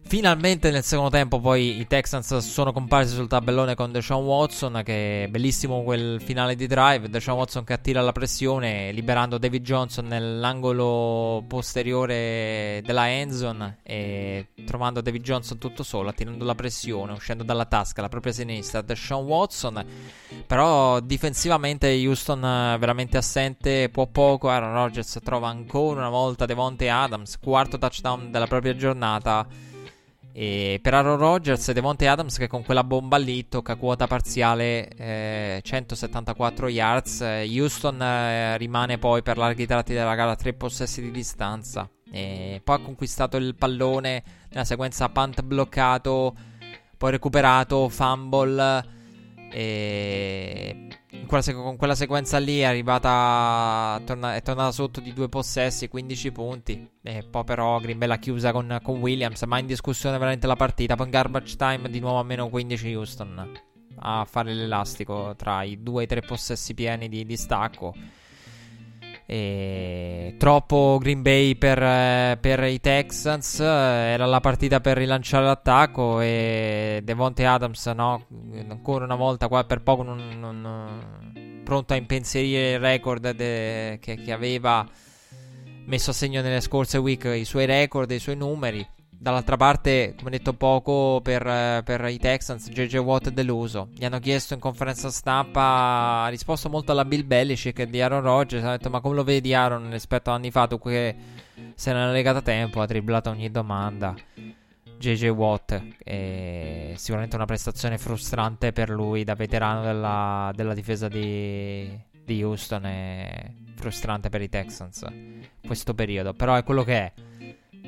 Finalmente nel secondo tempo poi i Texans sono comparsi sul tabellone con Deshaun Watson che è bellissimo quel finale di drive, Deshaun Watson che attira la pressione liberando David Johnson nell'angolo posteriore della endzone e trovando David Johnson tutto solo, attirando la pressione, uscendo dalla tasca la propria sinistra. Deshaun Watson, però difensivamente Houston veramente assente, può poco, Aaron Rodgers trova ancora una volta Devonte Adams, quarto touchdown della propria giornata e per Aaron Rodgers e Devontae Adams che con quella bomba lì tocca quota parziale eh, 174 yards. Houston eh, rimane poi per larghi tratti della gara a tre possessi di distanza. E poi ha conquistato il pallone nella sequenza punt bloccato, poi recuperato, fumble. E con quella sequenza lì è arrivata. Torna- è tornata sotto di due possessi, 15 punti. E poi però Green Bay l'ha chiusa con, con, Williams. Ma in discussione veramente la partita. Poi in garbage time di nuovo a meno 15 Houston. A fare l'elastico tra i due e i tre possessi pieni di, di stacco. E troppo Green Bay per, eh, per, i Texans. Eh, era la partita per rilanciare l'attacco. E Devonte Adams, no? Ancora una volta, qua per poco non, non, pronto a impensierire il record de, che, che aveva messo a segno nelle scorse week i suoi record i suoi numeri. Dall'altra parte, come detto poco, per, per, i Texans, JJ Watt è deluso. Gli hanno chiesto in conferenza stampa, ha risposto molto alla Bill Belichick di Aaron Rodgers. Ha detto, ma come lo vedi Aaron rispetto a anni fa, tu che se ne è legato a tempo, ha dribblato ogni domanda. JJ Watt è sicuramente una prestazione frustrante per lui da veterano della, della difesa di, di Houston e frustrante per i Texans questo periodo. Però è quello che è.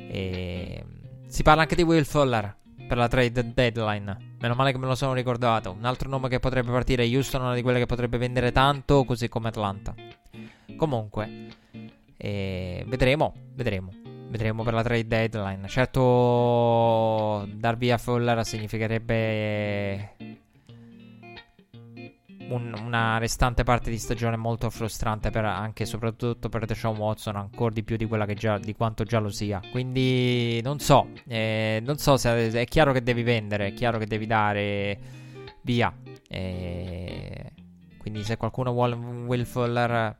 E si parla anche di Will Fuller per la trade deadline. Meno male che me lo sono ricordato. Un altro nome che potrebbe partire Houston, una di quelle che potrebbe vendere tanto, così come Atlanta. Comunque, eh, vedremo, vedremo. Vedremo per la trade deadline. Certo, dar via Fuller significherebbe un, una restante parte di stagione molto frustrante per, anche e soprattutto per Deshaun Watson, ancora di più di, già, di quanto già lo sia. Quindi non so, eh, non so se è chiaro che devi vendere, è chiaro che devi dare via. Eh, quindi se qualcuno vuole un Will Fuller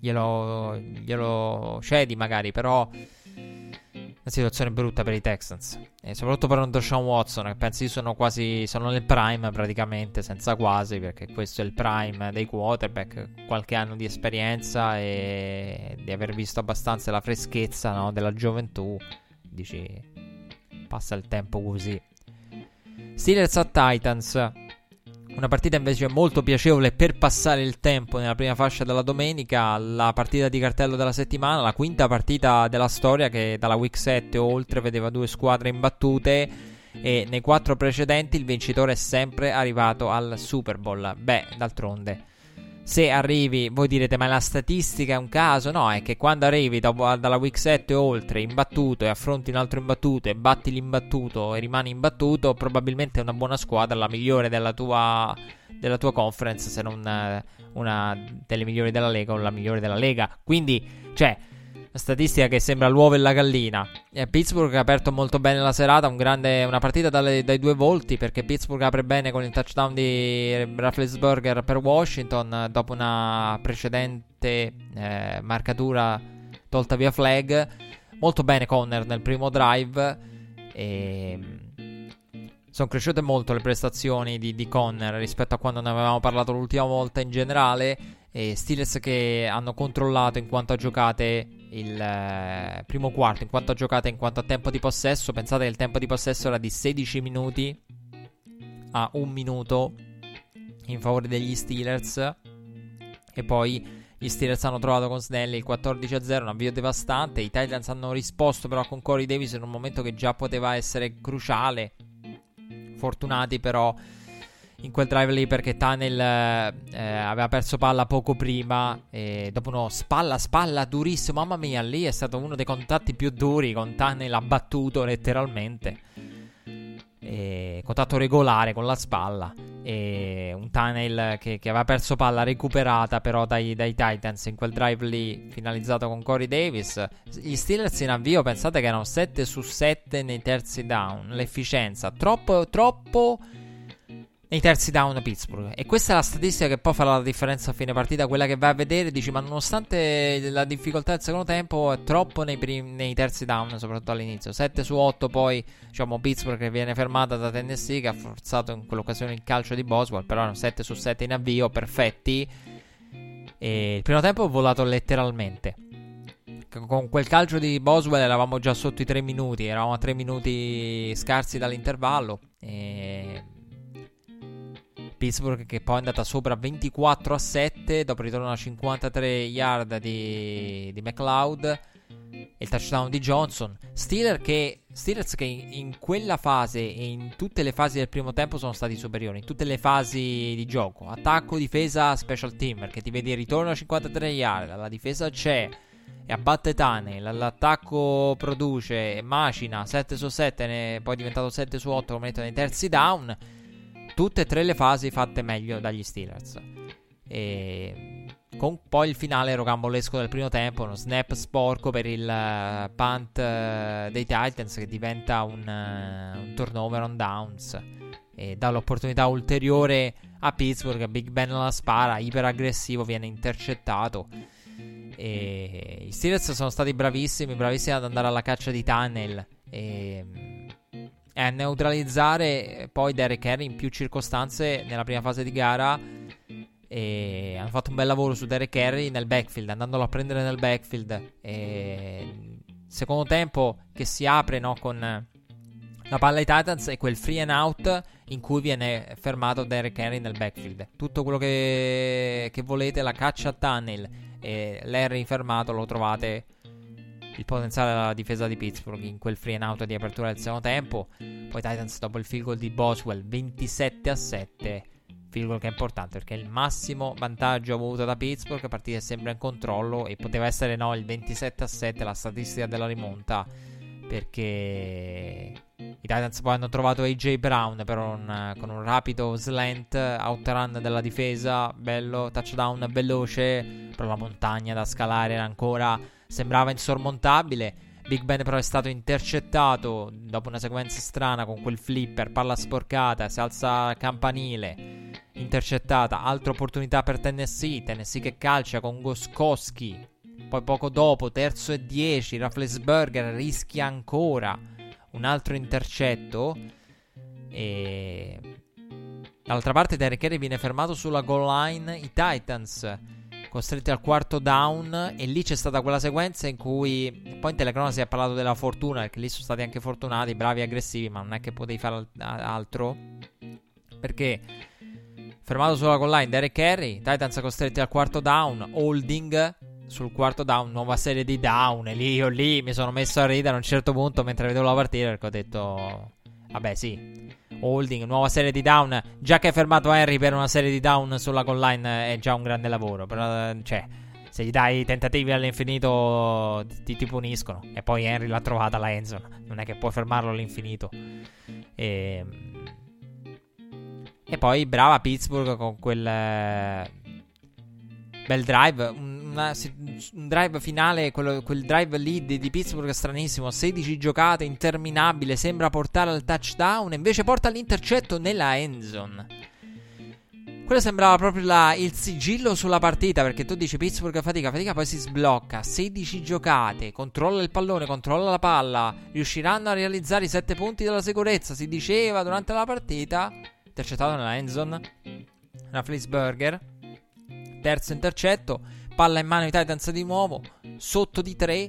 glielo, glielo cedi magari, però una situazione brutta per i Texans. E soprattutto per un Deshaun Watson, che penso io sono quasi. sono nel prime praticamente, senza quasi, perché questo è il prime dei quarterback. Qualche anno di esperienza e di aver visto abbastanza la freschezza no, della gioventù. Dici, passa il tempo così. Steelers a Titans. Una partita invece molto piacevole per passare il tempo nella prima fascia della domenica, la partita di cartello della settimana, la quinta partita della storia che dalla week 7 oltre vedeva due squadre imbattute e nei quattro precedenti il vincitore è sempre arrivato al Super Bowl. Beh, d'altronde se arrivi, voi direte, ma la statistica è un caso? No, è che quando arrivi dopo, dalla week 7 o oltre, imbattuto e affronti un altro imbattuto e batti l'imbattuto e rimani imbattuto, probabilmente è una buona squadra, la migliore della tua, della tua conference, se non eh, una delle migliori della Lega o la migliore della Lega. Quindi, cioè statistica che sembra l'uovo e la gallina. E Pittsburgh ha aperto molto bene la serata, un grande, una partita dalle, dai due volti perché Pittsburgh apre bene con il touchdown di Rafflesberger per Washington dopo una precedente eh, marcatura tolta via flag. Molto bene Conner nel primo drive e sono cresciute molto le prestazioni di, di Conner rispetto a quando ne avevamo parlato l'ultima volta in generale. E Steelers che hanno controllato in quanto a giocate il eh, primo quarto, in quanto a giocate, in quanto a tempo di possesso. Pensate che il tempo di possesso era di 16 minuti a un minuto in favore degli Steelers. E poi gli Steelers hanno trovato con Snelli il 14-0, un avvio devastante. I Titans hanno risposto però con Corey Davis in un momento che già poteva essere cruciale. Fortunati però in quel drive lì perché Tunnel eh, aveva perso palla poco prima e dopo uno spalla spalla durissimo, mamma mia, lì è stato uno dei contatti più duri con Tunnel abbattuto letteralmente. E contatto regolare con la spalla e un tunnel che, che aveva perso palla recuperata però dai, dai, Titans in quel drive lì finalizzato con Corey Davis gli Steelers in avvio pensate che erano 7 su 7 nei terzi down l'efficienza troppo troppo nei terzi down Pittsburgh. E questa è la statistica che poi farà la differenza a fine partita. Quella che vai a vedere, dici, ma nonostante la difficoltà del secondo tempo, è troppo nei, prim- nei terzi down, soprattutto all'inizio. 7 su 8, poi diciamo Pittsburgh che viene fermata da Tennessee, che ha forzato in quell'occasione il calcio di Boswell. Però erano 7 su 7 in avvio, perfetti. E il primo tempo è volato letteralmente. Con quel calcio di Boswell eravamo già sotto i 3 minuti, eravamo a 3 minuti scarsi dall'intervallo. E Pittsburgh che poi è andata sopra 24 a 7 dopo il ritorno a 53 yard di, di McLeod e il touchdown di Johnson. Steelers che, Steelers che in, in, quella fase e in tutte le fasi del primo tempo sono stati superiori, in tutte le fasi di gioco. Attacco, difesa, special team, perché ti vedi il ritorno a 53 yard, la difesa c'è e abbatte Tane, l'attacco produce, macina 7 su 7, poi è diventato 7 su 8 come detto nei terzi down tutte e tre le fasi fatte meglio dagli Steelers. E con poi il finale rocambolesco del primo tempo, uno snap sporco per il uh, punt uh, dei Titans che diventa un, uh, un, turnover on downs e dà l'opportunità ulteriore a Pittsburgh. Big Ben la spara, iperaggressivo, viene intercettato. E i Steelers sono stati bravissimi, bravissimi ad andare alla caccia di Tunnel. E a neutralizzare poi Derek Henry in più circostanze nella prima fase di gara. E hanno fatto un bel lavoro su Derek Henry nel backfield, andandolo a prendere nel backfield. E secondo tempo che si apre no, con la palla ai Titans e quel free and out in cui viene fermato Derek Henry nel backfield. Tutto quello che, che volete, la caccia a tunnel e l'Henry fermato lo trovate il potenziale della difesa di Pittsburgh in quel free and out di apertura del secondo tempo. Poi Titans dopo il field goal di Boswell 27 a 7. Field goal che è importante perché è il massimo vantaggio avuto da Pittsburgh. La partita è sempre in controllo e poteva essere no il 27 a 7 la statistica della rimonta. Perché i Titans poi hanno trovato AJ Brown un, con un rapido slant outrun della difesa, bello touchdown veloce, però la montagna da scalare era ancora sembrava insormontabile. Big Ben però è stato intercettato dopo una sequenza strana con quel flipper, palla sporcata, si alza campanile, intercettata, altra opportunità per Tennessee, Tennessee che calcia con Goskowski, poi poco dopo, terzo e dieci, Rafflesberger rischia ancora un altro intercetto. E... Dall'altra parte Derek Henry viene fermato sulla goal line, i Titans costretti al quarto down e lì c'è stata quella sequenza in cui poi in telecronaca si è parlato della fortuna perché lì sono stati anche fortunati, bravi e aggressivi ma non è che potevi fare altro. Perché fermato sulla goal line Derek Carey Titans costretti al quarto down holding sul quarto down nuova serie di down e lì io lì mi sono messo a ridere a un certo punto mentre vedevo la partita perché ho detto vabbè sì holding, nuova serie di down. Già che hai fermato Henry per una serie di down sulla goal line è già un grande lavoro. Però, cioè, se gli dai tentativi all'infinito ti, ti puniscono. E poi Henry l'ha trovata la Endzone. Non è che puoi fermarlo all'infinito. E, e poi brava Pittsburgh con quel bel drive. Una, un drive finale, quello, quel drive lead di Pittsburgh stranissimo. 16 giocate, interminabile. Sembra portare al touchdown. Invece porta all'intercetto nella endzone. Quello sembrava proprio la, il sigillo sulla partita. Perché tu dici Pittsburgh fatica, fatica, poi si sblocca. 16 giocate, controlla il pallone, controlla la palla. Riusciranno a realizzare i 7 punti della sicurezza. Si diceva durante la partita. Intercettato nella endzone. Una Flisburger terzo intercetto, palla in mano ai Titans di nuovo, sotto di 3,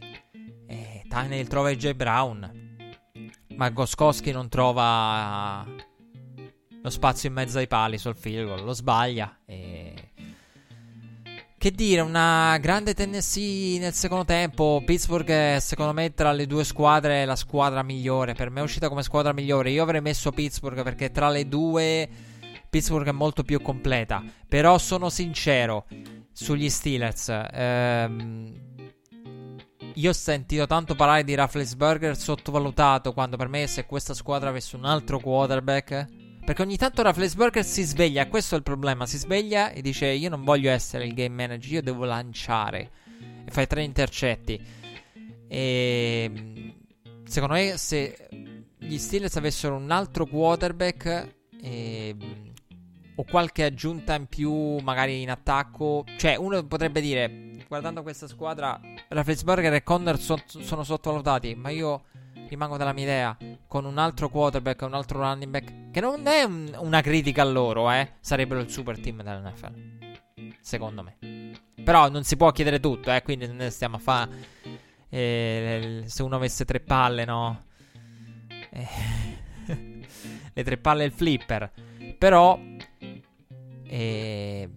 e Tyneil trova AJ Brown, ma Goskowski non trova lo spazio in mezzo ai pali sul field goal, lo sbaglia e... Che dire, una grande Tennessee nel secondo tempo. Pittsburgh è secondo me tra le due squadre la squadra migliore. Per me è uscita come squadra migliore. Io avrei messo Pittsburgh perché tra le due Pittsburgh è molto più completa. Però sono sincero sugli Steelers. Ehm, io ho sentito tanto parlare di Rafflesberger sottovalutato quando per me se questa squadra avesse un altro quarterback. Perché ogni tanto Rafflesberger si sveglia, questo è il problema. Si sveglia e dice: Io non voglio essere il game manager, io devo lanciare. E fai tre intercetti. E secondo me, se gli Steelers avessero un altro quarterback. E o qualche aggiunta in più, magari in attacco. Cioè, uno potrebbe dire, guardando questa squadra, Rafflesberger e Connor so- sono sottovalutati, ma io rimango della mia idea, con un altro quarterback, un altro running back, che non è un- una critica a loro, eh, sarebbero il super team dell'NFL. Secondo me. Però non si può chiedere tutto, eh, quindi ne stiamo a fare... Eh, se uno avesse tre palle, no? Eh, *laughs* le tre palle e il flipper. Però e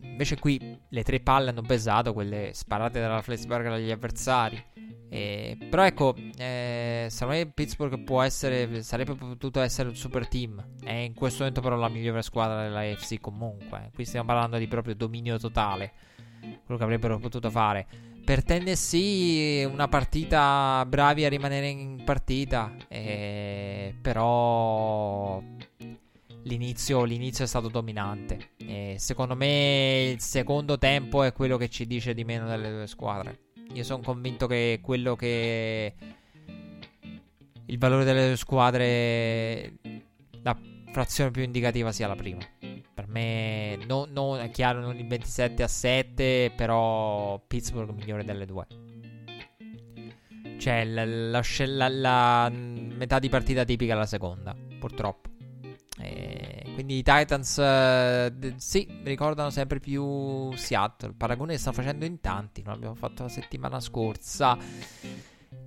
invece qui le tre palle hanno pesato, quelle sparate dalla Flesberg agli avversari. E, però ecco, eh, secondo me Pittsburgh essere, sarebbe potuto essere un super team. È in questo momento però la migliore squadra della AFC comunque. Qui stiamo parlando di proprio dominio totale. Quello che avrebbero potuto fare. Per Tennessee una partita bravi a rimanere in partita. Eh, però L'inizio, l'inizio, è stato dominante. E secondo me il secondo tempo è quello che ci dice di meno delle due squadre. Io sono convinto che quello che. Il valore delle due squadre. La frazione più indicativa sia la prima. Per me, no, no, è chiaro, non il 27 a 7, però Pittsburgh migliore delle due. Cioè, la, la, la, la metà di partita tipica è la seconda, purtroppo. E quindi i Titans, eh, d- sì, ricordano sempre più Seattle. Il paragone che stanno facendo in tanti. Lo abbiamo fatto la settimana scorsa.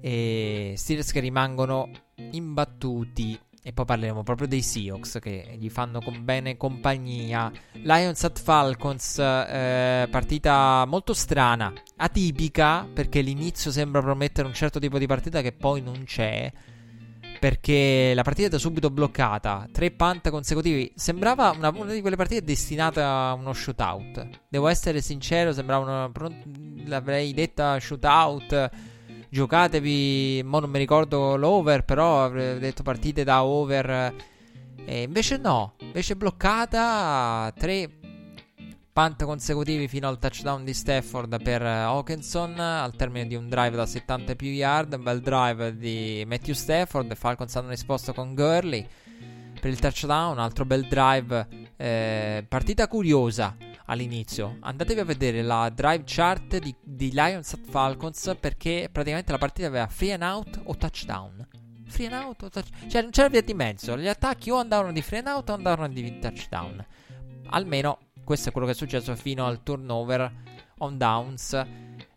E Steelers che rimangono imbattuti. E poi parleremo proprio dei Seahawks che gli fanno con bene compagnia. Lions at Falcons, eh, partita molto strana, atipica perché l'inizio sembra promettere un certo tipo di partita che poi non c'è perché la partita è da subito bloccata. Tre punt consecutivi. Sembrava una, una, di quelle partite destinate a uno shootout. Devo essere sincero, sembrava una. L'avrei detta shootout. Giocatevi. Mo non mi ricordo l'over, però avrei detto partite da over. E invece no. Invece bloccata. Tre punt consecutivi fino al touchdown di Stafford per eh, Hawkinson al termine di un drive da 70 più yard, un bel drive di Matthew Stafford, Falcons hanno risposto con Gurley per il touchdown, altro bel drive, eh, partita curiosa all'inizio, andatevi a vedere la drive chart di, di Lions at Falcons perché praticamente la partita aveva free and out o touchdown. Free and out o touchdown, cioè non c'era via di mezzo, gli attacchi o andavano di free and out o andavano di touchdown. Almeno questo è quello che è successo fino al turnover on downs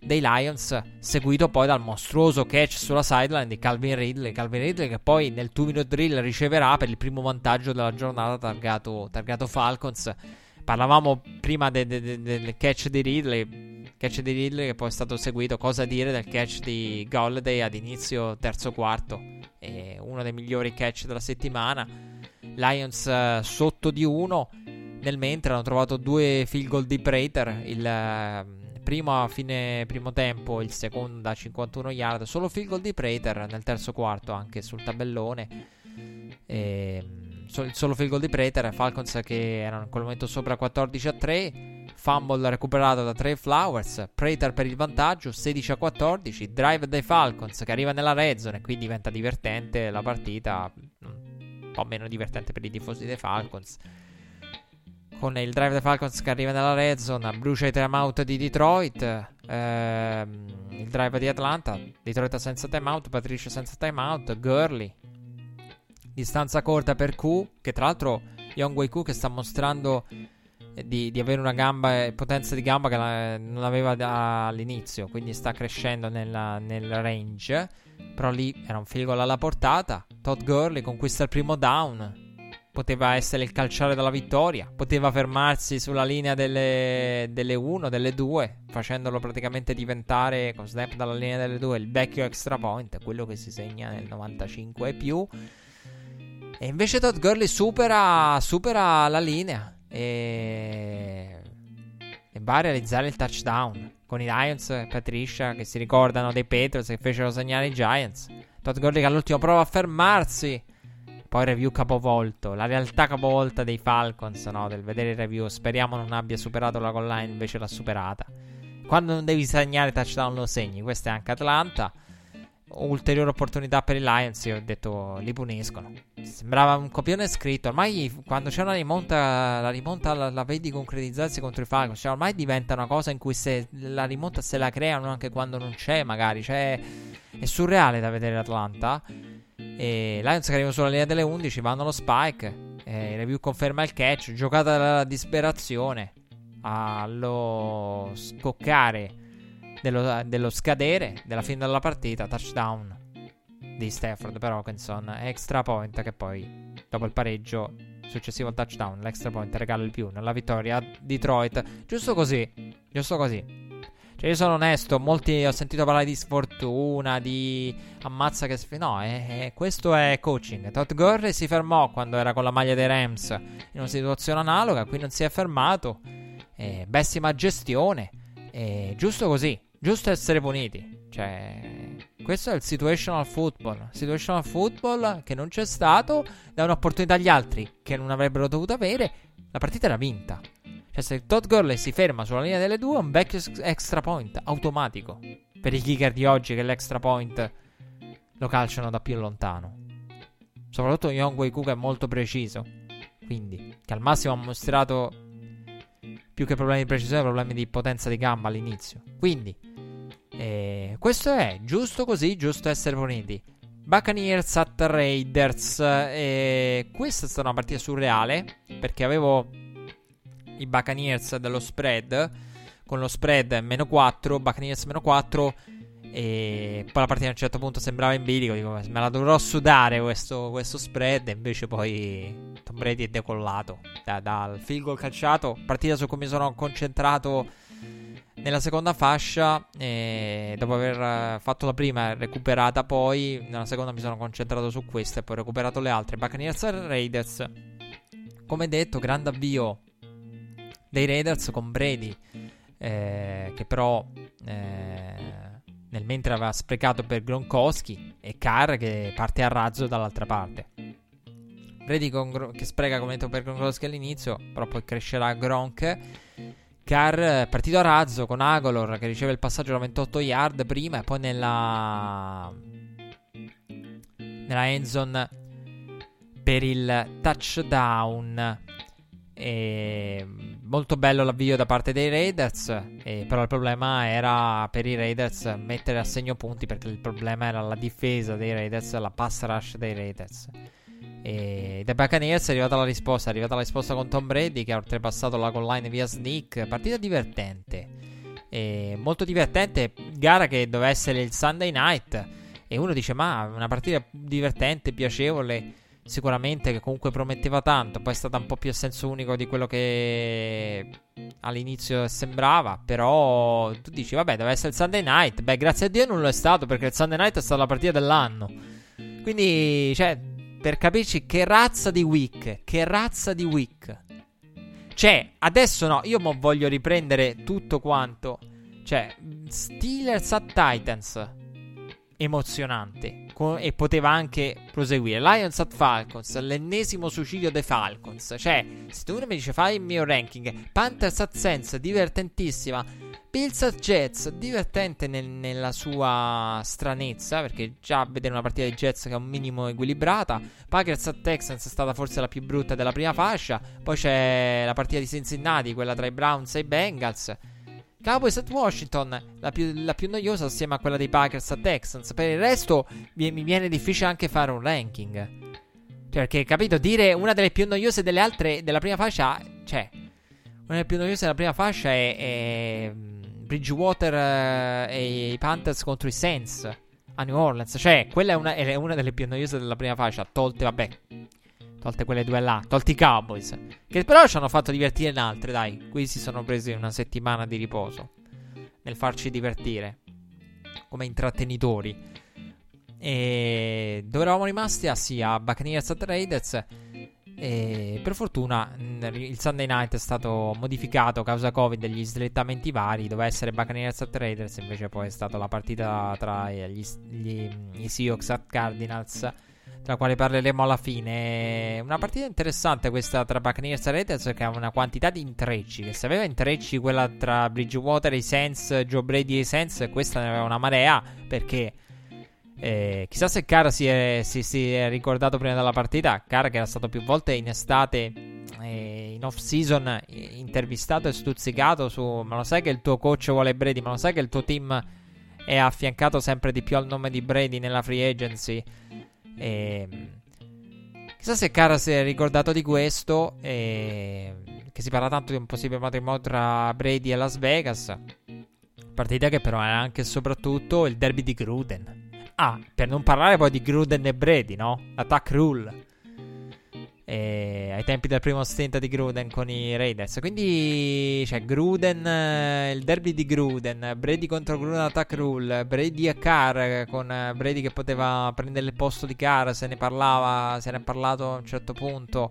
dei Lions, seguito poi dal mostruoso catch sulla sideline di Calvin Ridley. Calvin Ridley che poi nel 2-minute drill riceverà per il primo vantaggio della giornata targato, targato Falcons. Parlavamo prima de, de, de, del catch di Ridley, catch di Ridley che poi è stato seguito. Cosa dire del catch di Golladay ad inizio terzo quarto? È uno dei migliori catch della settimana. Lions uh, sotto di 1. Nel mentre hanno trovato due field goal di Prater. Il uh, primo a fine primo tempo, il secondo da 51 yard. Solo field goal di Prater nel terzo quarto, anche sul tabellone. E, ehm, solo field goal di Prater. Falcons che erano in quel momento sopra 14 a 3. Fumble recuperato da Trey Flowers. Prater per il vantaggio 16 a 14. Drive dai Falcons che arriva nella red zone. E qui diventa divertente la partita. Un po' meno divertente per i tifosi dei Falcons con il drive dei Falcons che arriva nella red zone, brucia i timeout di Detroit, ehm, il drive di Atlanta, Detroit senza timeout, Patricia senza timeout, Gurley, distanza corta per Q, che tra l'altro Youngway Q che sta mostrando di, di, avere una gamba, potenza di gamba che la, non aveva da, all'inizio, quindi sta crescendo nella, nel range, però lì era un field alla portata, Todd Gurley conquista il primo down, poteva essere il calciare della vittoria, poteva fermarsi sulla linea delle, delle 1, delle 2, facendolo praticamente diventare con snap dalla linea delle 2 il vecchio extra point, quello che si segna nel 95 e più. E invece Todd Gurley supera, supera la linea e, e va a realizzare il touchdown con i Lions e Patricia che si ricordano dei Patriots che fecero segnare i Giants. Todd Gurley che all'ultimo prova a fermarsi poi review capovolto. La realtà capovolta dei Falcons, no? Del vedere il review. Speriamo non abbia superato la goal line, invece l'ha superata. Quando non devi segnare touchdown lo segni. Questa è anche Atlanta. Ulteriore opportunità per i Lions. Io ho detto li puniscono. Sembrava un copione scritto. Ormai quando c'è una rimonta, la rimonta la, la vedi concretizzarsi contro i Falcons. Cioè, ormai diventa una cosa in cui se la rimonta se la creano anche quando non c'è, magari. Cioè, è surreale da vedere Atlanta. E Lions che arrivano sulla linea delle 11 vanno allo spike. E review conferma il catch. Giocata dalla disperazione. Allo scoccare dello, dello scadere della fine della partita. Touchdown di Stafford per Hawkinson. Extra point che poi, dopo il pareggio successivo al touchdown, l'extra point regala il più nella vittoria a Detroit. Giusto così. Giusto così. Cioè, io sono onesto, molti ho sentito parlare di sfortuna, di ammazza che si... No, eh, eh, questo è coaching. Todd Gurley si fermò quando era con la maglia dei Rams in una situazione analoga, qui non si è fermato. Eh, pessima gestione. Eh, giusto così, giusto essere puniti. Cioè, questo è il situational football. Situational football che non c'è stato, dà un'opportunità agli altri che non avrebbero dovuto avere. La partita era vinta. Cioè, se Todd Gurley si ferma sulla linea delle due, un vecchio extra point automatico. Per i kicker di oggi, che l'extra point lo calciano da più lontano. Soprattutto Young Wei Cook è molto preciso. Quindi, che al massimo ha mostrato più che problemi di precisione, problemi di potenza di gamba all'inizio. Quindi, eh, questo è giusto così, giusto essere puniti. Buccaneers at Raiders. Eh, questa è stata una partita surreale perché avevo i Buccaneers dello spread. Con lo spread meno 4, Buccaneers meno 4. E poi la partita a un certo punto sembrava in bilico. Dico, me la dovrò sudare questo, questo spread. E invece poi Tom Brady è decollato da, dal field goal calciato. Partita su cui mi sono concentrato nella seconda fascia. E dopo aver fatto la prima, recuperata poi. Nella seconda mi sono concentrato su questa e poi ho recuperato le altre. Buccaneers e Raiders. Come detto, grande avvio dei Raiders con Brady, eh, che però eh, nel mentre aveva sprecato per Gronkowski e Carr che parte a razzo dall'altra parte. Brady Gro- che spreca come detto per Gronkowski all'inizio, però poi crescerà Gronk. Carr partito a razzo con Agolor che riceve il passaggio da 28 yard prima e poi nella nella endzone per il touchdown e molto bello l'avvio da parte dei Raiders, eh, però il problema era per i Raiders mettere a segno punti perché il problema era la difesa dei Raiders, la pass rush dei Raiders. E dai Buccaneers è arrivata la risposta, è arrivata la risposta con Tom Brady che ha oltrepassato la goal line via sneak, partita divertente, e molto divertente, gara che doveva essere il Sunday night. E uno dice ma una partita divertente, piacevole sicuramente che comunque prometteva tanto, poi è stata un po' più a senso unico di quello che all'inizio sembrava, però tu dici vabbè deve essere il Sunday Night, beh grazie a Dio non lo è stato perché il Sunday Night è stata la partita dell'anno, quindi cioè per capirci che razza di week, che razza di week. Cioè, adesso no, io mo voglio riprendere tutto quanto. Cioè, Steelers a Titans. Emozionante e poteva anche proseguire. Lions at Falcons, l'ennesimo suicidio dei Falcons. Cioè, se tu mi dici fai il mio ranking, Panthers at Saints, divertentissima. Bills at Jets, divertente nel, nella sua stranezza, perché già vedere una partita di Jets che è un minimo equilibrata. Packers at Texans è stata forse la più brutta della prima fascia. Poi c'è la partita di Cincinnati, quella tra i Browns e i Bengals. Cowboys at Washington, la più, la più, noiosa assieme a quella dei Packers a Texans. Per il resto mi, mi, viene difficile anche fare un ranking. Cioè, perché, capito, dire una delle più noiose delle altre della prima fascia, cioè, una delle più noiose della prima fascia è, è mm, Bridgewater uh, e i Panthers contro i Saints a New Orleans. Cioè, quella è una, è una delle più noiose della prima fascia, tolte, vabbè, Tolte quelle due là, tolti i Cowboys. Che però ci hanno fatto divertire in altre, dai. Qui si sono presi una settimana di riposo. Nel farci divertire. Come intrattenitori. E dove eravamo rimasti? Ah sì, a Buccaneers at Raiders. E per fortuna il Sunday night è stato modificato a causa Covid degli slittamenti vari. Doveva essere Buccaneers at Raiders, invece poi è stata la partita tra gli, gli, gli Seahawks at Cardinals della quale parleremo alla fine. Una partita interessante questa tra Buccaneers e Raiders che ha una quantità di intrecci. Che se aveva intrecci quella tra Bridgewater e i Saints, Joe Brady e i Saints, questa ne aveva una marea perché... Eh, chissà se Carr si è, si, si è, ricordato prima della partita. Carr che era stato più volte in estate, eh, in off season, intervistato e stuzzicato su. Ma lo sai che il tuo coach vuole Brady? Ma lo sai che il tuo team è affiancato sempre di più al nome di Brady nella free agency? E, ehm, chissà se Cara si è ricordato di questo. E, che si parla tanto di un possibile matrimonio tra Brady e Las Vegas. Partita che però è anche e soprattutto il derby di Gruden. Ah, per non parlare poi di Gruden e Brady, no? Attack Rule eh, ai tempi del primo stint di Gruden con i Raiders. Quindi c'è Gruden, eh, il derby di Gruden, Brady contro Gruden attack rule, Brady a Carr con eh, Brady che poteva prendere il posto di Carr, se ne parlava, se ne è parlato a un certo punto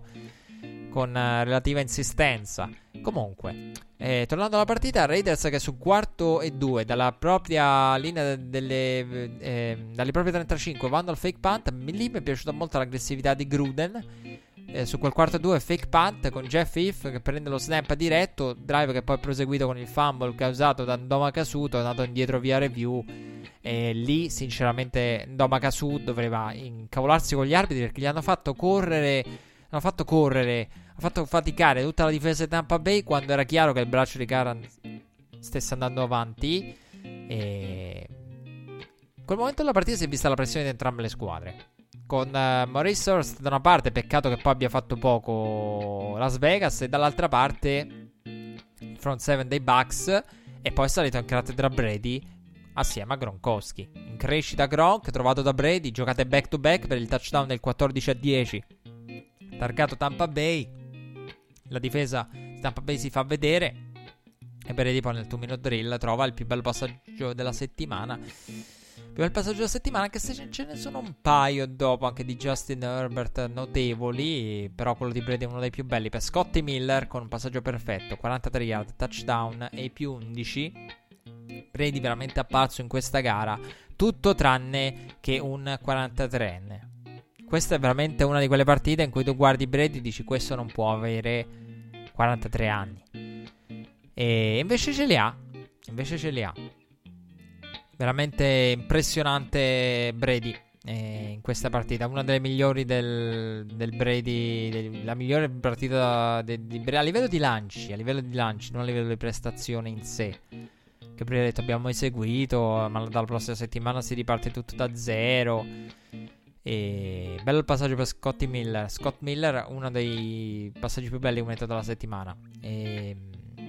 con uh, relativa insistenza. Comunque, eh, tornando alla partita, Raiders che su quarto e due dalla propria linea delle, eh, dalle proprie 35 vanno al fake punt. Lì mi è piaciuta molto l'aggressività di Gruden eh, su quel quarto 2 fake punt con Jeff If che prende lo snap diretto, drive che poi è proseguito con il fumble causato da Ndoma Kasuto, è andato indietro via review. E lì sinceramente Ndoma Kasu doveva incavolarsi con gli arbitri perché gli hanno fatto correre, hanno fatto correre, hanno fatto faticare tutta la difesa di Tampa Bay quando era chiaro che il braccio di Karan stesse andando avanti. E in quel momento della partita si è vista la pressione di entrambe le squadre con uh, Maurice Hurst da una parte, peccato che poi abbia fatto poco Las Vegas, e dall'altra parte front 7 dei Bucks, e poi è salito anche la Tedra Brady assieme a Gronkowski. In crescita Gronk, trovato da Brady, giocate back to back per il touchdown del 14 a 10. Targato Tampa Bay, la difesa di Tampa Bay si fa vedere. E Brady poi nel 2 minute drill trova il più bello passaggio della settimana Prima il passaggio della settimana, anche se ce ne sono un paio dopo, anche di Justin Herbert notevoli, però quello di Brady è uno dei più belli. Per Scotty Miller con un passaggio perfetto, 43 yard, touchdown e più 11. Brady veramente apparso in questa gara, tutto tranne che un 43enne. Questa è veramente una di quelle partite in cui tu guardi Brady e dici questo non può avere 43 anni. E invece ce li ha. Invece ce li ha. Veramente impressionante Brady eh, in questa partita. Una delle migliori del, del Brady. Del, la migliore partita de, di Brady a livello di lanci. A livello di lanci, non a livello di prestazione in sé. Che prima detto abbiamo eseguito. Ma dalla prossima settimana si riparte tutto da zero. E bello il passaggio per Scotty Miller. Scott Miller, uno dei passaggi più belli che ho metto dalla settimana. E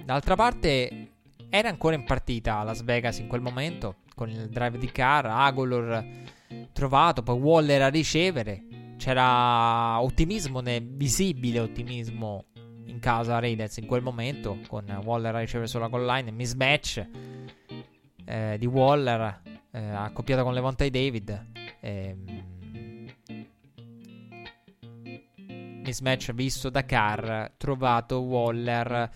d'altra parte, era ancora in partita Las Vegas in quel momento con il drive di Carr, Agolor trovato, poi Waller a ricevere. C'era ottimismo, visibile ottimismo in casa Raiders in quel momento, con Waller a ricevere sulla goal line, mismatch eh, di Waller eh, accoppiato con Levante David. Eh, mismatch visto da Carr, trovato Waller.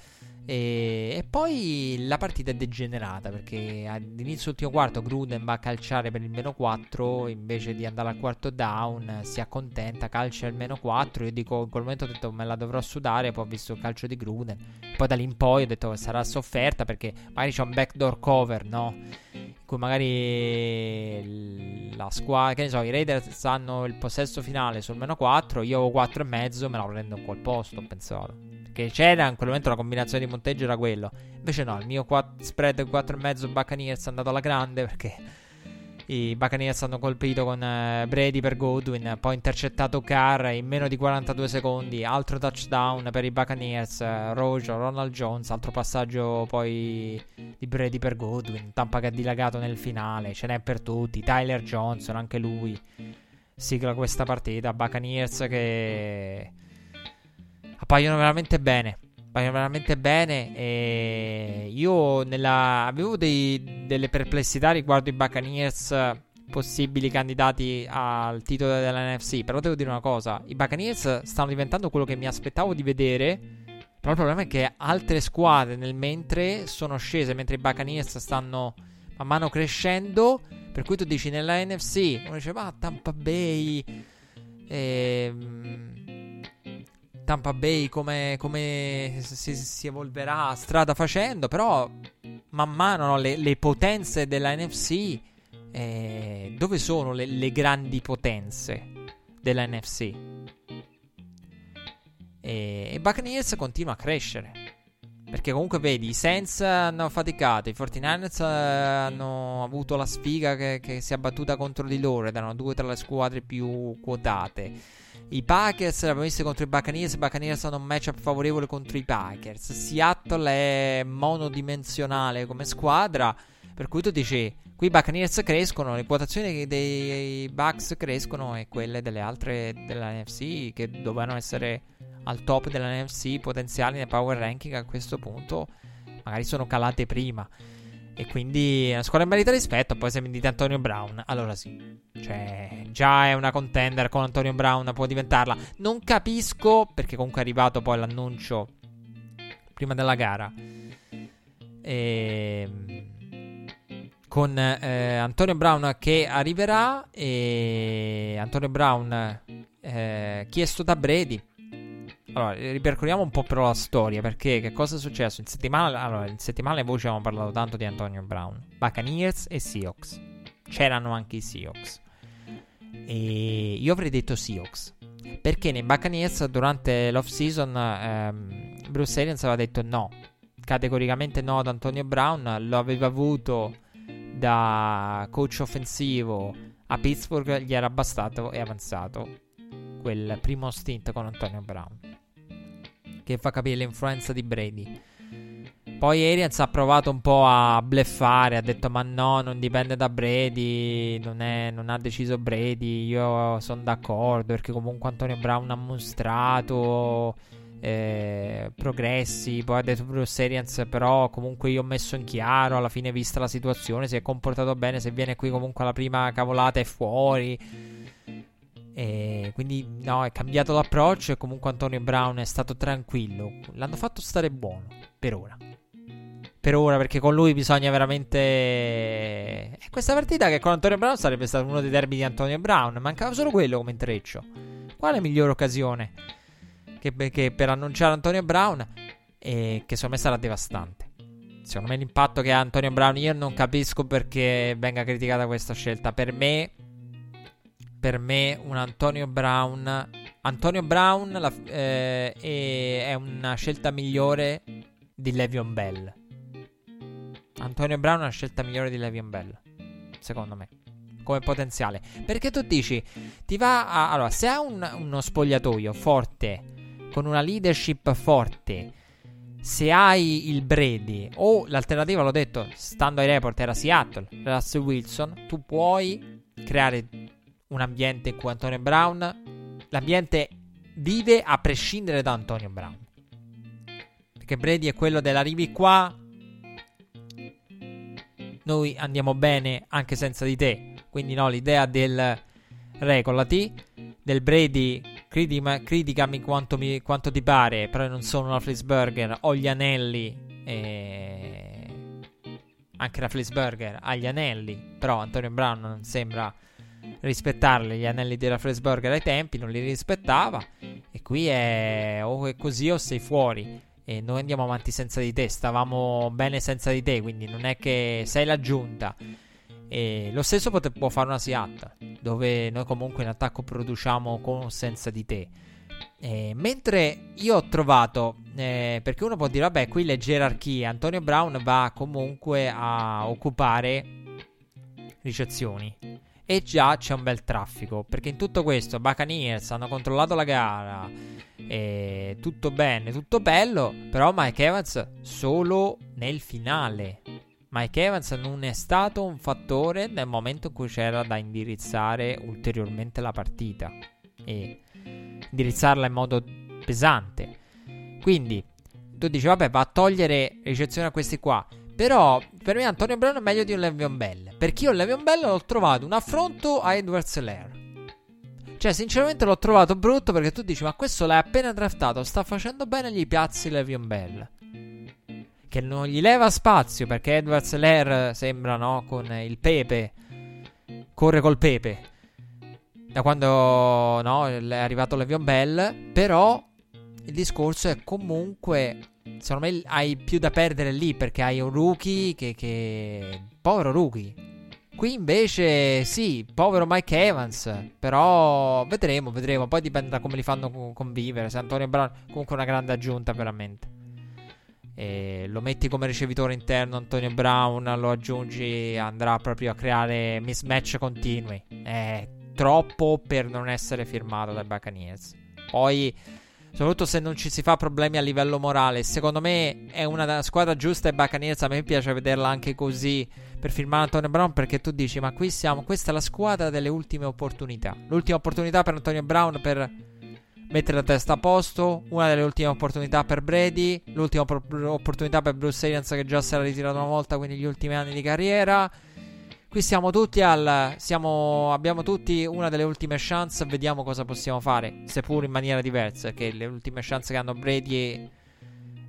E, e, poi la partita è degenerata perché all'inizio ultimo quarto Gruden va a calciare per il meno 4 invece di andare al quarto down si accontenta, calcia il meno 4 io dico in quel momento ho detto me la dovrò sudare poi ho visto il calcio di Gruden. Poi da lì in poi ho detto che sarà sofferta perché magari c'è un backdoor cover no? in cui magari la squadra che ne so i Raiders hanno il possesso finale sul meno 4 io ho 4 e mezzo me la prendo in quel posto ho che c'era in quel momento la combinazione di monteggio era quello. Invece no, il mio quatt- spread 4,5 Buccaneers è andato alla grande perché i Buccaneers hanno colpito con uh, Brady per Godwin, poi intercettato Carr in meno di 42 secondi, altro touchdown per i Buccaneers, uh, Rojo, Ronald Jones, altro passaggio poi di Brady per Godwin, Tampa che ha dilagato nel finale, ce n'è per tutti, Tyler Johnson, anche lui sigla questa partita, Buccaneers che appaiono veramente bene. Appaiono veramente bene. E io nella... avevo dei, delle perplessità riguardo i Buccaneers possibili candidati al titolo dell'NFC. Però devo dire una cosa: i Buccaneers stanno diventando quello che mi aspettavo di vedere. Però il problema è che altre squadre nel mentre sono scese, mentre i Buccaneers stanno man mano crescendo. Per cui tu dici nella NFC, uno dice, ma Tampa Bay. Ehm Tampa Bay come, come si, si, evolverà strada facendo, però man mano no, le, le, potenze della NFC, eh, dove sono le, le, grandi potenze della NFC? E, e Buccaneers continua a crescere. Perché comunque vedi, i Saints hanno faticato, i 49ers hanno avuto la sfiga che, che si è abbattuta contro di loro ed erano due tra le squadre più quotate. I Packers l'abbiamo visto contro i Buccaneers. I Buccaneers hanno un matchup favorevole contro i Packers. Seattle è monodimensionale come squadra. Per cui tu dici, qui i Buccaneers crescono, le quotazioni dei Bucks crescono e quelle delle altre della NFC che dovevano essere al top della NFC potenziali nel power ranking a questo punto magari sono calate prima. E quindi una squadra merita rispetto. Poi se mi dite Antonio Brown, allora sì. Cioè, già è una contender con Antonio Brown, può diventarla. Non capisco perché comunque è arrivato poi l'annuncio prima della gara. E, ehm, con eh, Antonio Brown che arriverà. E Antonio Brown eh, chiesto da Brady allora, ripercorriamo un po' però la storia, perché che cosa è successo? In settimana, allora, in settimana le voci abbiamo parlato tanto di Antonio Brown, Buccaneers e Seahawks. C'erano anche i Seahawks. E io avrei detto Seahawks. Perché nei Buccaneers durante l'off season ehm, Bruce Arians aveva detto no, categoricamente no ad Antonio Brown, lo aveva avuto da coach offensivo a Pittsburgh, gli era bastato e avanzato quel primo stint con Antonio Brown che fa capire l'influenza di Brady. Poi Arians ha provato un po' a bleffare, ha detto ma no, non dipende da Brady, non, è, non ha deciso Brady, io sono d'accordo perché comunque Antonio Brown ha mostrato eh, progressi, poi ha detto Bruce Arians però comunque io ho messo in chiaro, alla fine vista la situazione, si è comportato bene, se viene qui comunque la prima cavolata è fuori. E quindi no, è cambiato l'approccio e comunque Antonio Brown è stato tranquillo. L'hanno fatto stare buono per ora. Per ora, perché con lui bisogna veramente. E questa partita che con Antonio Brown sarebbe stato uno dei derby di Antonio Brown. Mancava solo quello come intreccio. Quale migliore occasione che, che per annunciare Antonio Brown? E che secondo me sarà devastante. Secondo me l'impatto che ha Antonio Brown, io non capisco perché venga criticata questa scelta. Per me per me un Antonio Brown. Antonio Brown la, eh, è una scelta migliore di Levion Bell. Antonio Brown è una scelta migliore di Levion Bell. Secondo me. Come potenziale. Perché tu dici, ti va a. Allora, se hai un, uno spogliatoio forte, con una leadership forte, se hai il Brady o l'alternativa, l'ho detto, stando ai report, era Seattle, Russell Wilson, tu puoi creare un ambiente in cui Antonio Brown, l'ambiente vive a prescindere da Antonio Brown. Perché Brady è quello dell'arrivi qua, noi andiamo bene anche senza di te. Quindi no, l'idea del regolati, del Brady critica, criticami quanto, mi, quanto, ti pare, però non sono una Flisburger, ho gli anelli e... Anche la Flisburger ha gli anelli, però Antonio Brown non sembra rispettarli gli anelli della Flisburger ai tempi, non li rispettava e qui è o è così o sei fuori e noi andiamo avanti senza di te, stavamo bene senza di te, quindi non è che sei l'aggiunta. E lo stesso pote- può fare una Seat, dove noi comunque in attacco produciamo con o senza di te. E mentre io ho trovato, eh, perché uno può dire, vabbè, qui le gerarchie, Antonio Brown va comunque a occupare ricezioni. E già c'è un bel traffico, perché in tutto questo Buccaneers hanno controllato la gara, tutto bene, tutto bello, però Mike Evans solo nel finale. Mike Evans non è stato un fattore nel momento in cui c'era da indirizzare ulteriormente la partita e indirizzarla in modo pesante. Quindi tu dici, vabbè, va a togliere ricezione a questi qua. Però per me Antonio Brown è meglio di un Levion Bell. Perché io Levion Bell l'ho trovato un affronto a Edward Seller. Cioè, sinceramente l'ho trovato brutto perché tu dici, ma questo l'hai appena draftato, sta facendo bene, gli piazzi Levion Bell. Che non gli leva spazio perché Edward Seller sembra, no, con il pepe. Corre col pepe. Da quando, no, è arrivato Levion Bell. Però il discorso è comunque secondo me hai più da perdere lì perché hai un rookie che, che... povero rookie. Qui invece sì, povero Mike Evans, però vedremo, vedremo, poi dipende da come li fanno convivere. Se Antonio Brown comunque una grande aggiunta veramente. E lo metti come ricevitore interno Antonio Brown, lo aggiungi, andrà proprio a creare mismatch continui. È troppo per non essere firmato dai Buccaneers. Poi Soprattutto se non ci si fa problemi a livello morale. Secondo me è una squadra giusta e Buccaneers. A me piace vederla anche così per firmare Antonio Brown. Perché tu dici, ma qui siamo. Questa è la squadra delle ultime opportunità. L'ultima opportunità per Antonio Brown per mettere la testa a posto. Una delle ultime opportunità per Brady. L'ultima opportunità per Bruce Arians che già si era ritirato una volta. Quindi gli ultimi anni di carriera. Qui siamo tutti al. Siamo, abbiamo tutti una delle ultime chance. Vediamo cosa possiamo fare. Seppur in maniera diversa. Perché le ultime chance che hanno Brady.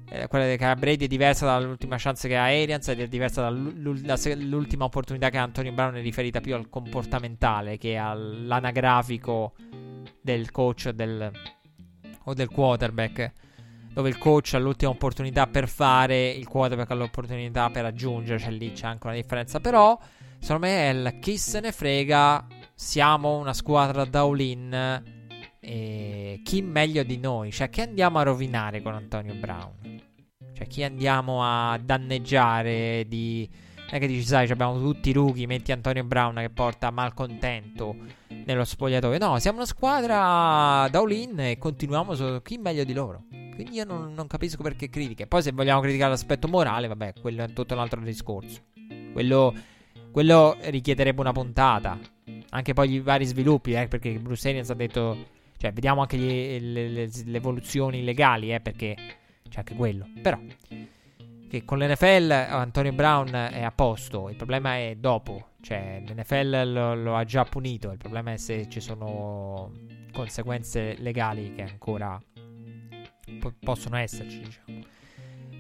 Eh, quella che ha Brady è diversa dall'ultima chance che ha Arians. Ed è diversa dall'ultima opportunità che ha Antonio Brown. È riferita più al comportamentale che all'anagrafico del coach del, o del quarterback. Dove il coach ha l'ultima opportunità per fare. Il quarterback ha l'opportunità per aggiungere. Cioè lì c'è anche una differenza. Però. Secondo me è il chi se ne frega. Siamo una squadra da all-in. E chi meglio di noi? Cioè, chi andiamo a rovinare con Antonio Brown? Cioè, chi andiamo a danneggiare di. Non è che dici, sai, abbiamo tutti i rookie, metti Antonio Brown che porta malcontento nello spogliatoio. No, siamo una squadra da all-in e continuiamo su chi meglio di loro. Quindi io non, non capisco perché critiche. Poi se vogliamo criticare l'aspetto morale, vabbè, quello è tutto un altro discorso. Quello quello richiederebbe una puntata. Anche poi i vari sviluppi, eh, perché Bruce Arians ha detto... Cioè, vediamo anche gli, le, le, le, evoluzioni legali, eh, perché c'è anche quello. Però, che con l'NFL Antonio Brown è a posto. Il problema è dopo. Cioè, l'NFL lo, lo ha già punito. Il problema è se ci sono conseguenze legali che ancora po- possono esserci, diciamo.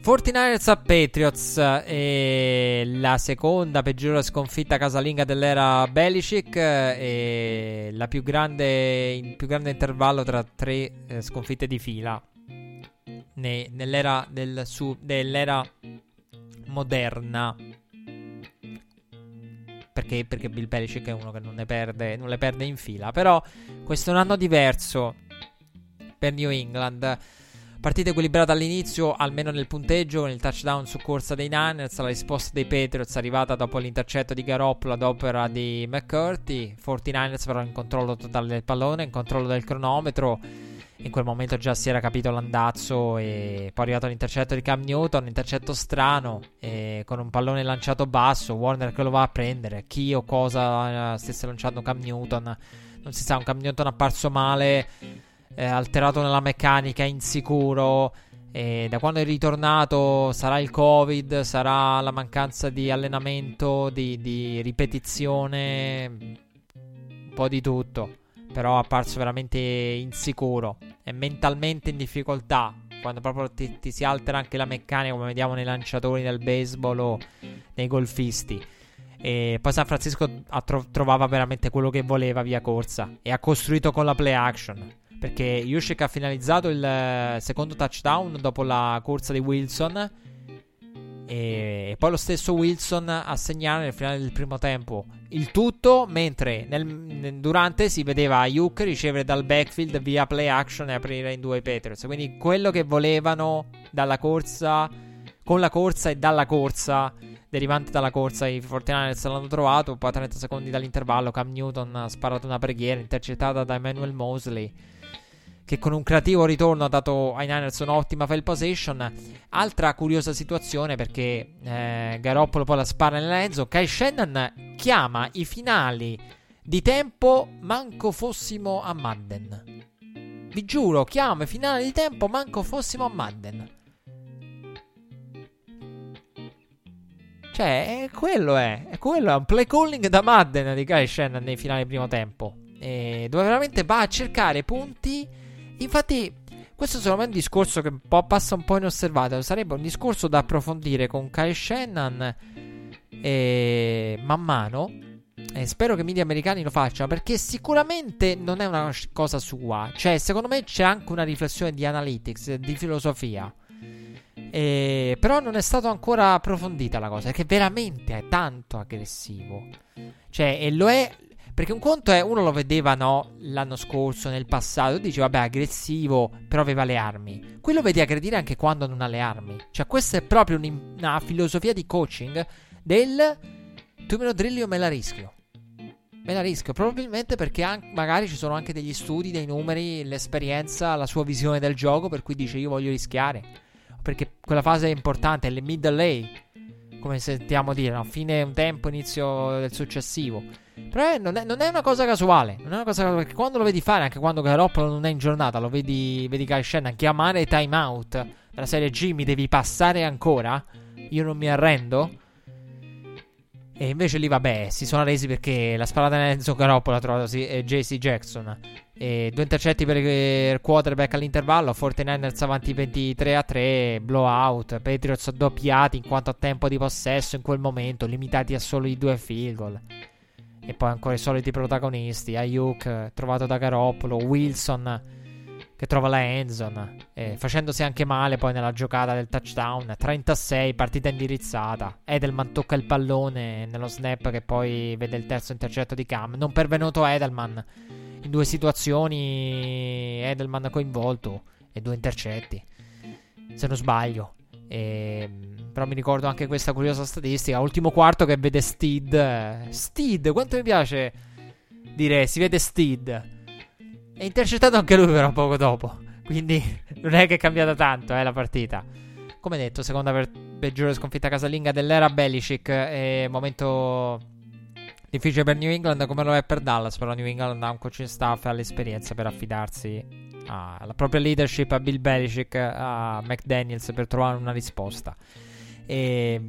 49ers a Patriots e la seconda peggiore sconfitta casalinga dell'era Belichick e grande, il più grande intervallo tra tre eh, sconfitte di fila ne, nell'era, del, su, dell'era moderna. Perché, perché Bill Belichick è uno che non ne perde, non le perde in fila. Però questo è un anno diverso per New England Partita equilibrata all'inizio, almeno nel punteggio, con il touchdown su corsa dei Niners, la risposta dei Patriots arrivata dopo l'intercetto di Garoppolo ad opera di McCurdy. 49ers però in controllo totale del pallone, in controllo del cronometro. In quel momento già si era capito l'andazzo e poi è arrivato l'intercetto di Cam Newton, intercetto strano, con un pallone lanciato basso, Warner che lo va a prendere, chi o cosa eh, stesse lanciando Cam Newton, non si sa, un Cam Newton apparso male eh, alterato nella meccanica, insicuro. E da quando è ritornato sarà il covid, sarà la mancanza di allenamento, di, di ripetizione, un po' di tutto. però è apparso veramente insicuro e mentalmente in difficoltà. Quando proprio ti, ti si altera anche la meccanica, come vediamo nei lanciatori del baseball o nei golfisti. E poi San Francisco tro- trovava veramente quello che voleva via corsa e ha costruito con la play action. Perché Yushik ha finalizzato il eh, secondo touchdown dopo la corsa di Wilson e poi lo stesso Wilson a segnare nel finale del primo tempo. Il tutto mentre nel, durante si vedeva Ayuk ricevere dal backfield via play action e aprire in due i Patriots. Quindi quello che volevano dalla corsa, con la corsa e dalla corsa, derivante dalla corsa, i 49ers l'hanno trovato. Poi a 30 secondi dall'intervallo Cam Newton ha sparato una preghiera intercettata da Emmanuel Mosley che con un creativo ritorno ha dato ai Niners un'ottima fail possession. Altra curiosa situazione perché eh, Garoppolo poi la spara nell'Enzo. Kai Shannon chiama i finali di tempo manco fossimo a Madden. Vi giuro, chiama i finali di tempo manco fossimo a Madden. Cioè, è quello è, è quello, è un play calling da Madden di Kai Shannon nei finali di primo tempo. E dove veramente va a cercare punti Infatti, questo secondo me è un discorso che un passa un po' inosservato. Sarebbe un discorso da approfondire con Kyle Shannon e man mano. E spero che i media americani lo facciano perché sicuramente non è una cosa sua. Cioè, secondo me c'è anche una riflessione di analytics, di filosofia. E... Però non è stato ancora approfondita la cosa, perché veramente è tanto aggressivo. Cioè, e lo è perché un conto è, uno lo vedeva, no, l'anno scorso, nel passato, dice, vabbè, aggressivo, però aveva le armi. Qui lo vedi aggredire anche quando non ha le armi. Cioè, questa è proprio una filosofia di coaching del tu me lo drilli o me la rischio. Me la rischio, probabilmente perché an- magari ci sono anche degli studi, dei numeri, l'esperienza, la sua visione del gioco, per cui dice io voglio rischiare. Perché quella fase è importante, è le middle A, come sentiamo dire, no? fine un tempo, inizio del successivo. Però non, è, non, è, una cosa casuale. Non è una cosa casuale. Perché quando lo vedi fare, anche quando Garoppolo non è in giornata, lo vedi, vedi Kyle Shannon chiamare timeout della serie G, mi devi passare ancora? Io non mi arrendo. E invece lì, vabbè, si sono resi perché la sparata in Enzo Garoppolo ha trovato sì, eh, JC Jackson. E due intercetti per il quarterback all'intervallo. 49ers avanti 23 a 3. Blowout. Patriots doppiati in quanto a tempo di possesso in quel momento, limitati a solo i due field goal. E poi ancora i soliti protagonisti: Ayuk trovato da Garoppolo, Wilson che trova la endzone, eh, facendosi anche male poi nella giocata del touchdown. 36, partita indirizzata. Edelman tocca il pallone nello snap che poi vede il terzo intercetto di Cam. Non pervenuto Edelman. In due situazioni Edelman coinvolto e due intercetti. Se non sbaglio. E, ehm, però mi ricordo anche questa curiosa statistica. Ultimo quarto che vede Steed. Steed, quanto mi piace dire, si vede Steed. È intercettato anche lui però poco dopo. Quindi *laughs* non è che è cambiata tanto eh, la partita. Come detto, seconda per peggiore sconfitta casalinga dell'era Belichick. È momento difficile per New England come lo è per Dallas. Però New England ha un coaching staff e ha l'esperienza per affidarsi alla propria leadership, a Bill Belichick, a McDaniels per trovare una risposta. E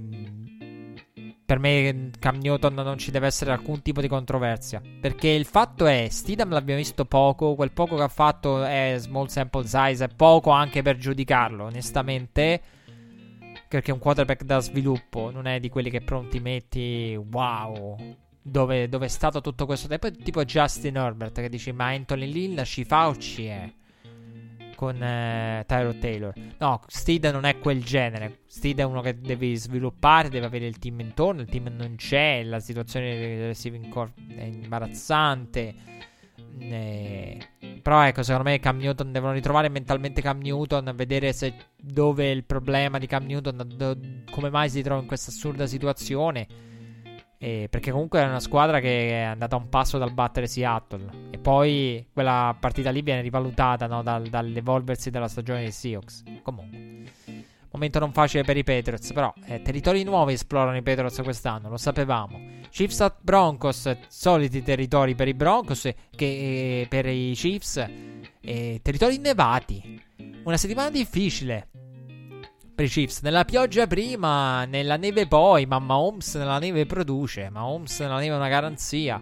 per me Cam Newton non ci deve essere alcun tipo di controversia. Perché il fatto è, Steedham l'abbiamo visto poco, quel poco che ha fatto è small sample size, è poco anche per giudicarlo, onestamente. Perché un quarterback da sviluppo non è di quelli che pronti metti, wow, dove, dove è stato tutto questo tempo. Tipo Justin Herbert che dici, ma Anthony Lilla ci fa o ci è? con eh, Tyro Taylor. No, Steed non è quel genere. Steed è uno che devi sviluppare, deve avere il team intorno. Il team non c'è. La situazione del receiving core è imbarazzante. Eh, però ecco, secondo me Cam Newton devono ritrovare mentalmente Cam Newton, vedere se dove è il problema di Cam Newton, do, come mai si trova in questa assurda situazione. Eh, perché comunque è una squadra che è andata un passo dal battere Seattle. E poi quella partita lì viene rivalutata no, dal, dall'evolversi della stagione dei Seahawks. Comunque, momento non facile per i Patriots. Però, eh, territori nuovi esplorano i Patriots quest'anno, lo sapevamo. Chiefs at Broncos, soliti territori per i Broncos, che eh, per i Chiefs, eh, territori innevati. Una settimana difficile per i Chiefs. Nella pioggia prima, nella neve poi, ma Mahomes nella neve produce. Mahomes nella neve è una garanzia.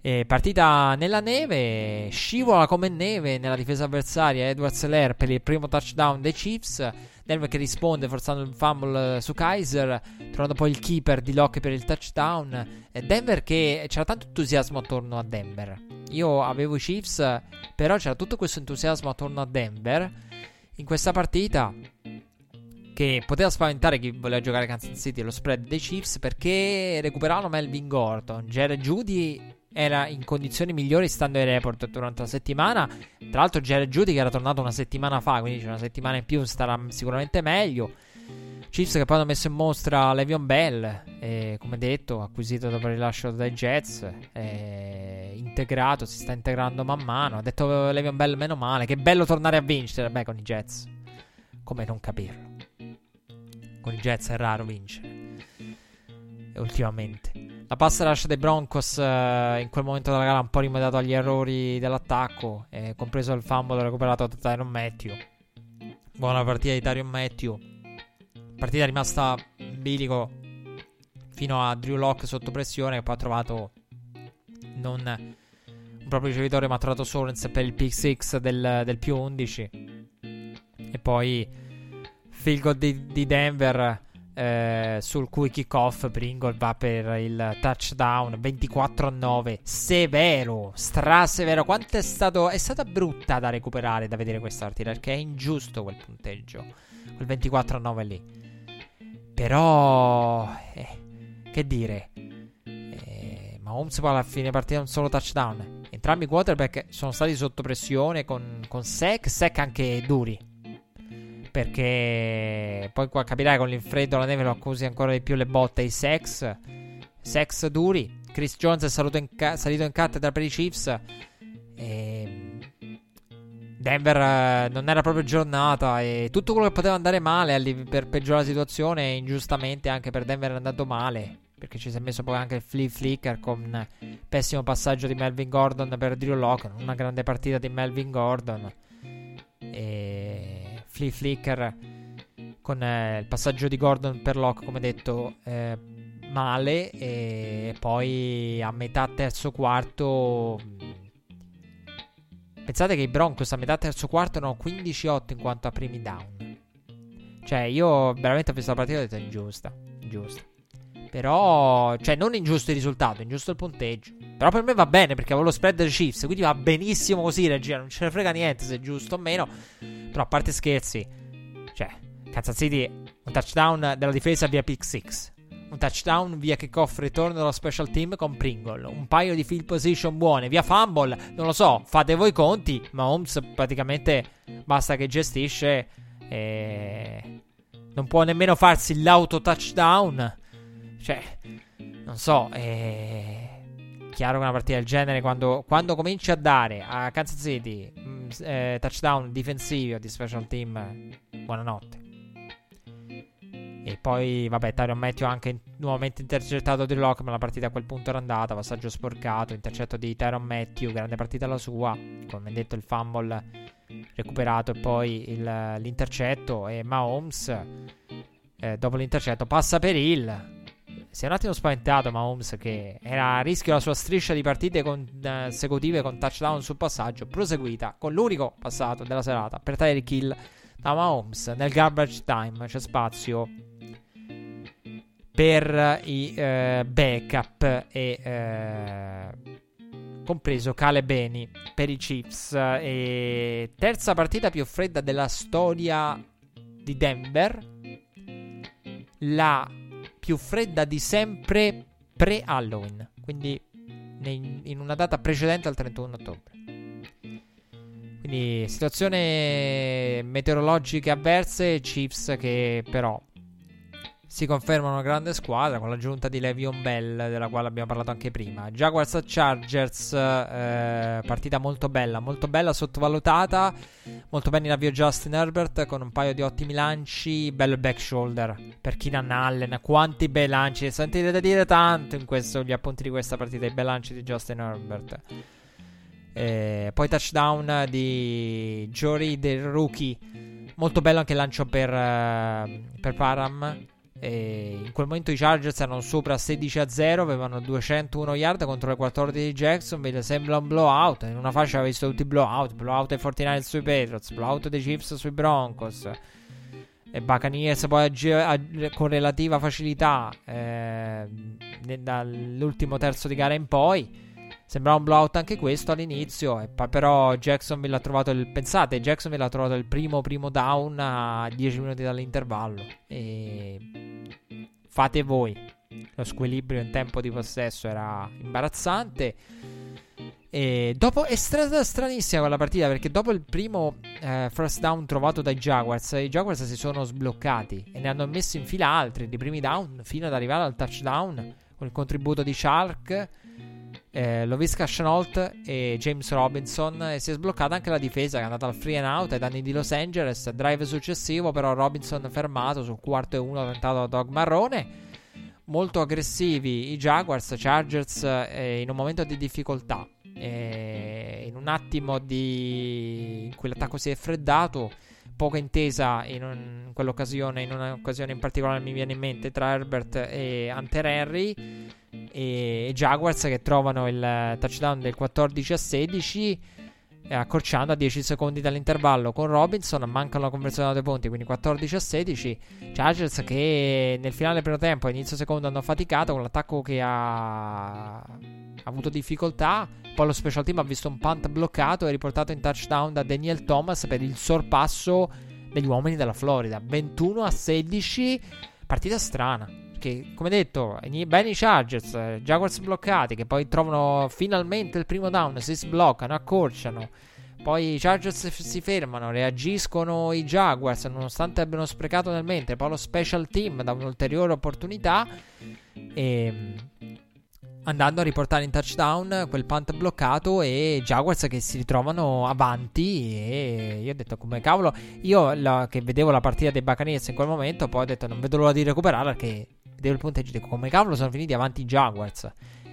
E partita nella neve, scivola come neve nella difesa avversaria Edward Seller per il primo touchdown dei Chiefs. Denver che risponde forzando il fumble su Kaiser, trovando poi il keeper di Locke per il touchdown. Denver che c'era tanto entusiasmo attorno a Denver. Io avevo i Chiefs, però c'era tutto questo entusiasmo attorno a Denver in questa partita che poteva spaventare chi voleva giocare Kansas City lo spread dei Chiefs perché recuperavano Melvin Gordon, Jared Judy era in condizioni migliori stando ai report durante la settimana. Tra l'altro, Jared Judy che era tornato una settimana fa, quindi c'è una settimana in più, starà sicuramente meglio. Chiefs che poi hanno messo in mostra Levion Bell, e, come detto, acquisito dopo il rilascio dai Jets, integrato, si sta integrando man mano. Ha detto Levion Bell, meno male, che bello tornare a vincere, beh, con i Jets. Come non capirlo? Con i Jets è raro vincere. Ultimamente. La pass rush dei Broncos eh, in quel momento della gara un po' rimediato agli errori dell'attacco, eh, compreso il fumble recuperato da Tyron Matthew. Buona partita di Tyron Matthew. Partita rimasta bilico fino a Drew Locke sotto pressione che poi ha trovato non un proprio ricevitore ma ha trovato Sorens per il pick 6 del, del, più 11 e poi field goal di, di Denver eh, sul cui kickoff Pringle va per il touchdown 24-9 severo strasevero. Quanto è stato è stata brutta da recuperare da vedere questa partita perché è ingiusto quel punteggio quel 24-9 lì. Però eh, che dire? Eh, Mahomes poi alla fine partita un solo touchdown. Entrambi i quarterback sono stati sotto pressione con, con sec sec anche duri perché poi qua capirai con l'infreddo la neve lo accusi ancora di più le botte i sex sex duri. Chris Jones è salito in, ca- salito in cattedra per i Chiefs. E Denver eh, non era proprio giornata e tutto quello che poteva andare male per peggiorare la situazione ingiustamente anche per Denver è andato male perché ci si è messo poi anche il flea flicker con pessimo passaggio di Melvin Gordon per Drew Locke una grande partita di Melvin Gordon. E flea flicker con eh, il passaggio di Gordon per Locke, come detto, eh, male. E poi a metà terzo quarto. Pensate che i Broncos a metà terzo quarto erano 15-8 in quanto a primi down. Cioè, io veramente ho visto la partita e ho detto ingiusta. Ingiusta. Però, cioè, non ingiusto il risultato, ingiusto il punteggio. Però per me va bene perché avevo lo spread dei Chiefs. Quindi va benissimo così, regia. Non ce ne frega niente se è giusto o meno. Però a parte scherzi, cioè, Kansas City, un touchdown della difesa via pick 6. Un touchdown via kickoff ritorno dello special team con Pringle. Un paio di field position buone via fumble. Non lo so, fate voi i conti. Ma Holmes praticamente basta che gestisce. E... Non può nemmeno farsi l'auto touchdown. Cioè, non so. E chiaro che una partita del genere, quando, quando cominci a dare a Kansas City mh, mm, eh, touchdown difensivi o di special team, buonanotte. E poi, vabbè, Tyron Matthew ha anche nuovamente intercettato di Locke, ma la partita a quel punto era andata. Passaggio sporcato, intercetto di Tyron Matthew, grande partita la sua. Come detto, il fumble recuperato e poi il, l'intercetto. E Mahomes, eh, dopo l'intercetto, passa per il si è un attimo spaventato Mahomes che era a rischio la sua striscia di partite consecutive con touchdown sul passaggio, proseguita con l'unico passato della serata per Tyreek Hill da Mahomes nel garbage time. C'è spazio per i eh, backup e eh, compreso Cale Beni per i Chiefs. E terza partita più fredda della storia di Denver. La più fredda di sempre pre-Halloween, quindi in una data precedente al 31 ottobre. Quindi situazione meteorologiche avverse, Chiefs che però si conferma una grande squadra con l'aggiunta di Levion Bell, della quale abbiamo parlato anche prima. Jaguars Chargers, eh, partita molto bella, molto bella, sottovalutata. Molto bene in avvio Justin Herbert con un paio di ottimi lanci. Bello back shoulder per Keenan Allen. Quanti bei lanci, sentirete dire tanto in questo, gli appunti di questa partita, i bei lanci di Justin Herbert. Eh, poi touchdown di Jory del rookie. Molto bello anche il lancio per, uh, per Param E in quel momento i Chargers erano sopra 16 a 0, avevano 201 yard contro le 14 di Jacksonville. Sembra un blowout. In una fascia aveva visto tutti i blowout: blowout ai 49 sui Patriots, blowout dei Chiefs sui Broncos. E Buccaneers poi con relativa facilità eh, dall'ultimo terzo di gara in poi. Sembrava un blowout anche questo all'inizio, però Jacksonville ha trovato il... Pensate, Jacksonville ha trovato il primo primo down a 10 minuti dall'intervallo. E fate voi. Lo squilibrio in tempo di possesso era imbarazzante. E dopo è stata stranissima quella partita perché dopo il primo eh, first down trovato dai Jaguars, i Jaguars si sono sbloccati e ne hanno messi in fila altri di primi down fino ad arrivare al touchdown con il contributo di Shark eh, Loviska Chenault e James Robinson e si è sbloccata anche la difesa che è andata al free and out ai danni di Los Angeles drive successivo però Robinson fermato sul quarto e uno tentato da Dog Marrone. Molto aggressivi i Jaguars Chargers eh, in un momento di difficoltà eh, in un attimo di in cui l'attacco si è freddato poca intesa in, un, in quell'occasione in un'occasione in particolare mi viene in mente tra Herbert e Hunter Henry e Jaguars che trovano il touchdown del 14 a 16 accorciando a 10 secondi dall'intervallo con Robinson mancano la conversione da due punti quindi 14 a 16 Chargers che nel finale del primo tempo e inizio secondo hanno faticato con l'attacco che ha... ha avuto difficoltà. Poi lo special team ha visto un punt bloccato e riportato in touchdown da Daniel Thomas per il sorpasso degli uomini della Florida. 21 a 16 partita strana che, come detto, bene i Chargers, eh, Jaguars bloccati, che poi trovano finalmente il primo down, si sbloccano, accorciano. Poi i Chargers si fermano, reagiscono i Jaguars nonostante abbiano sprecato nel mente. Poi lo special team dà un'ulteriore opportunità. E andando a riportare in touchdown quel punt bloccato e Jaguars che si ritrovano avanti e io ho detto come cavolo io la, che vedevo la partita dei Buccaneers in quel momento poi ho detto non vedo l'ora di recuperare perché il punteggio dico come cavolo sono finiti avanti i Jaguars.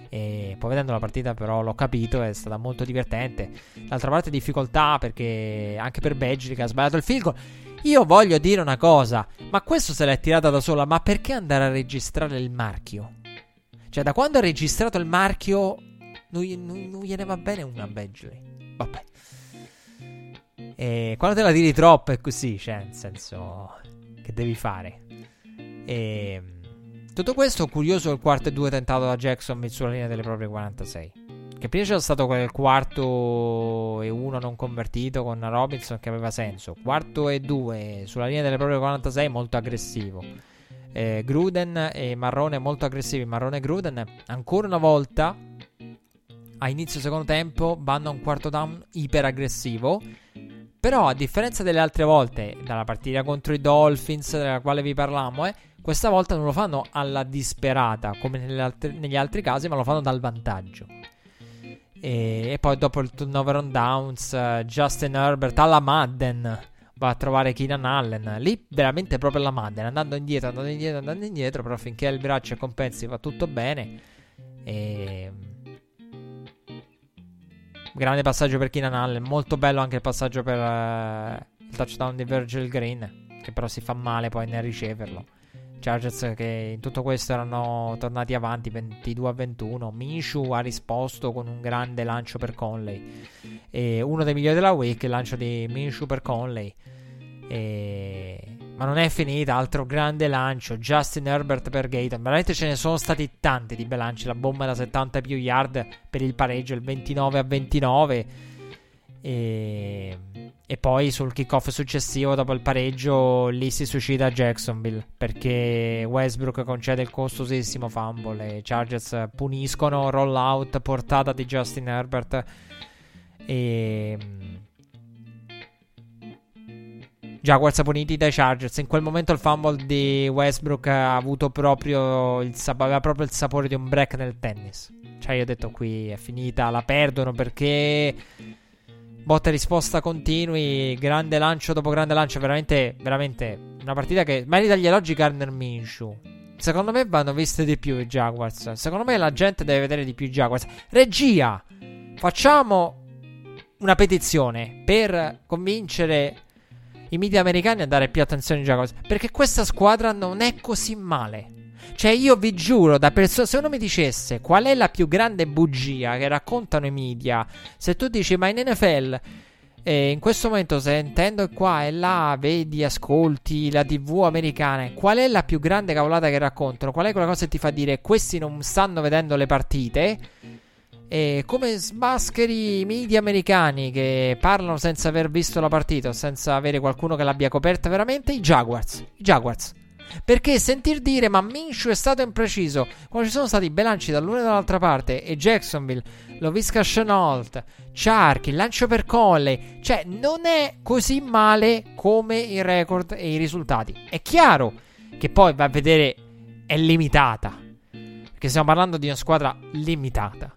E poi vedendo la partita però l'ho capito è stata molto divertente. D'altra parte difficoltà perché anche per Badgley che ha sbagliato il field goal. Io voglio dire una cosa ma questo se l'è tirata da sola ma perché andare a registrare il marchio? Cioè da quando ha registrato il marchio non, non, non gliene va bene una Badgley vabbè. E quando te la tiri troppo è così cioè nel senso che devi fare? E tutto questo curioso il quarto e due tentato da Jackson sulla linea delle proprie 46. Che prima c'era stato quel quarto e uno non convertito con Robinson che aveva senso. Quarto e due sulla linea delle proprie 46 molto aggressivo. Eh, Gruden e Marrone molto aggressivi. Marrone e Gruden ancora una volta a inizio secondo tempo vanno a un quarto down iper aggressivo. Però a differenza delle altre volte, dalla partita contro i Dolphins della quale vi parlammo, eh, questa volta non lo fanno alla disperata come negli altri casi, ma lo fanno dal vantaggio. E, e poi dopo il turnover on downs, uh, Justin Herbert alla Madden va a trovare Keenan Allen. Lì veramente proprio alla Madden, andando indietro, andando indietro, andando indietro, però finché il braccio e compensi va tutto bene. E... Grande passaggio per Keenan Allen, molto bello anche il passaggio per uh, il touchdown di Virgil Green, che però si fa male poi nel riceverlo. Chargers che in tutto questo erano tornati avanti 22 a 21. Minshew ha risposto con un grande lancio per Conley. E uno dei migliori della week, il lancio di Minshew per Conley. E... Ma non è finita, altro grande lancio. Justin Herbert per Gayton. Veramente ce ne sono stati tanti di bei lanci. La bomba da 70 più yard per il pareggio, il 29 a 29. E, e poi sul kickoff successivo, dopo il pareggio, lì si suicida Jacksonville perché Westbrook concede il costosissimo fumble. E Chargers puniscono roll out portata di Justin Herbert. E. Jaguars puniti dai Chargers. In quel momento il fumble di Westbrook ha avuto proprio il, aveva proprio il sapore di un break nel tennis. Cioè, io ho detto qui è finita, la perdono perché botta e risposta continui, grande lancio dopo grande lancio, veramente, veramente una partita che merita gli elogi Garner Minshew. Secondo me vanno viste di più i Jaguars. Secondo me la gente deve vedere di più i Jaguars. Regia, facciamo una petizione per convincere i media americani a dare più attenzione a Jaguars. Perché questa squadra non è così male. Cioè, io vi giuro, da persona, se uno mi dicesse qual è la più grande bugia che raccontano i media, se tu dici, ma in NFL, eh, in questo momento, sentendo qua e là, vedi, ascolti la TV americana, qual è la più grande cavolata che raccontano? Qual è quella cosa che ti fa dire, questi non stanno vedendo le partite? E come smascheri i media americani che parlano senza aver visto la partita senza avere qualcuno che l'abbia coperta veramente? I Jaguars. I Jaguars. Perché sentir dire ma Minshew è stato impreciso quando ci sono stati belanci dall'una e dall'altra parte e Jacksonville, Lovisca Chenault, Chark, il lancio per Colley, cioè non è così male come il record e i risultati. È chiaro che poi va a vedere è limitata. Perché stiamo parlando di una squadra limitata.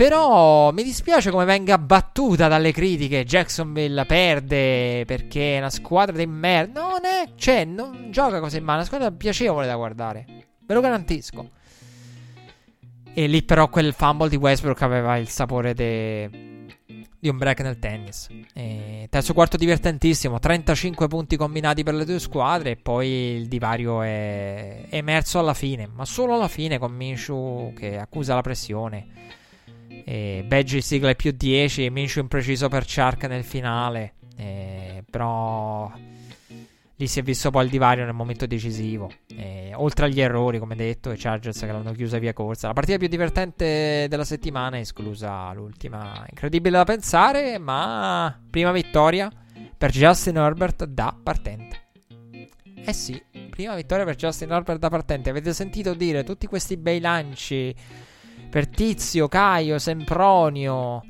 Però mi dispiace come venga battuta dalle critiche. Jacksonville perde perché è una squadra di merda. Non è. Cioè, non gioca così male. È una squadra piacevole da guardare. Ve lo garantisco. E lì, però, quel fumble di Westbrook aveva il sapore de... di un break nel tennis. E terzo quarto divertentissimo. 35 punti combinati per le due squadre. E poi il divario è... emerso alla fine. Ma solo alla fine con Minshew che accusa la pressione. E Badge sigla più 10 e Minshew impreciso per Chark nel finale. E, però lì si è visto poi il divario nel momento decisivo. E, oltre agli errori, come detto, i Chargers che l'hanno chiusa via corsa. La partita più divertente della settimana, esclusa l'ultima. Incredibile da pensare, ma prima vittoria per Justin Herbert da partente. Eh sì, prima vittoria per Justin Herbert da partente. Avete sentito dire tutti questi bei lanci per Tizio, Caio, Sempronio.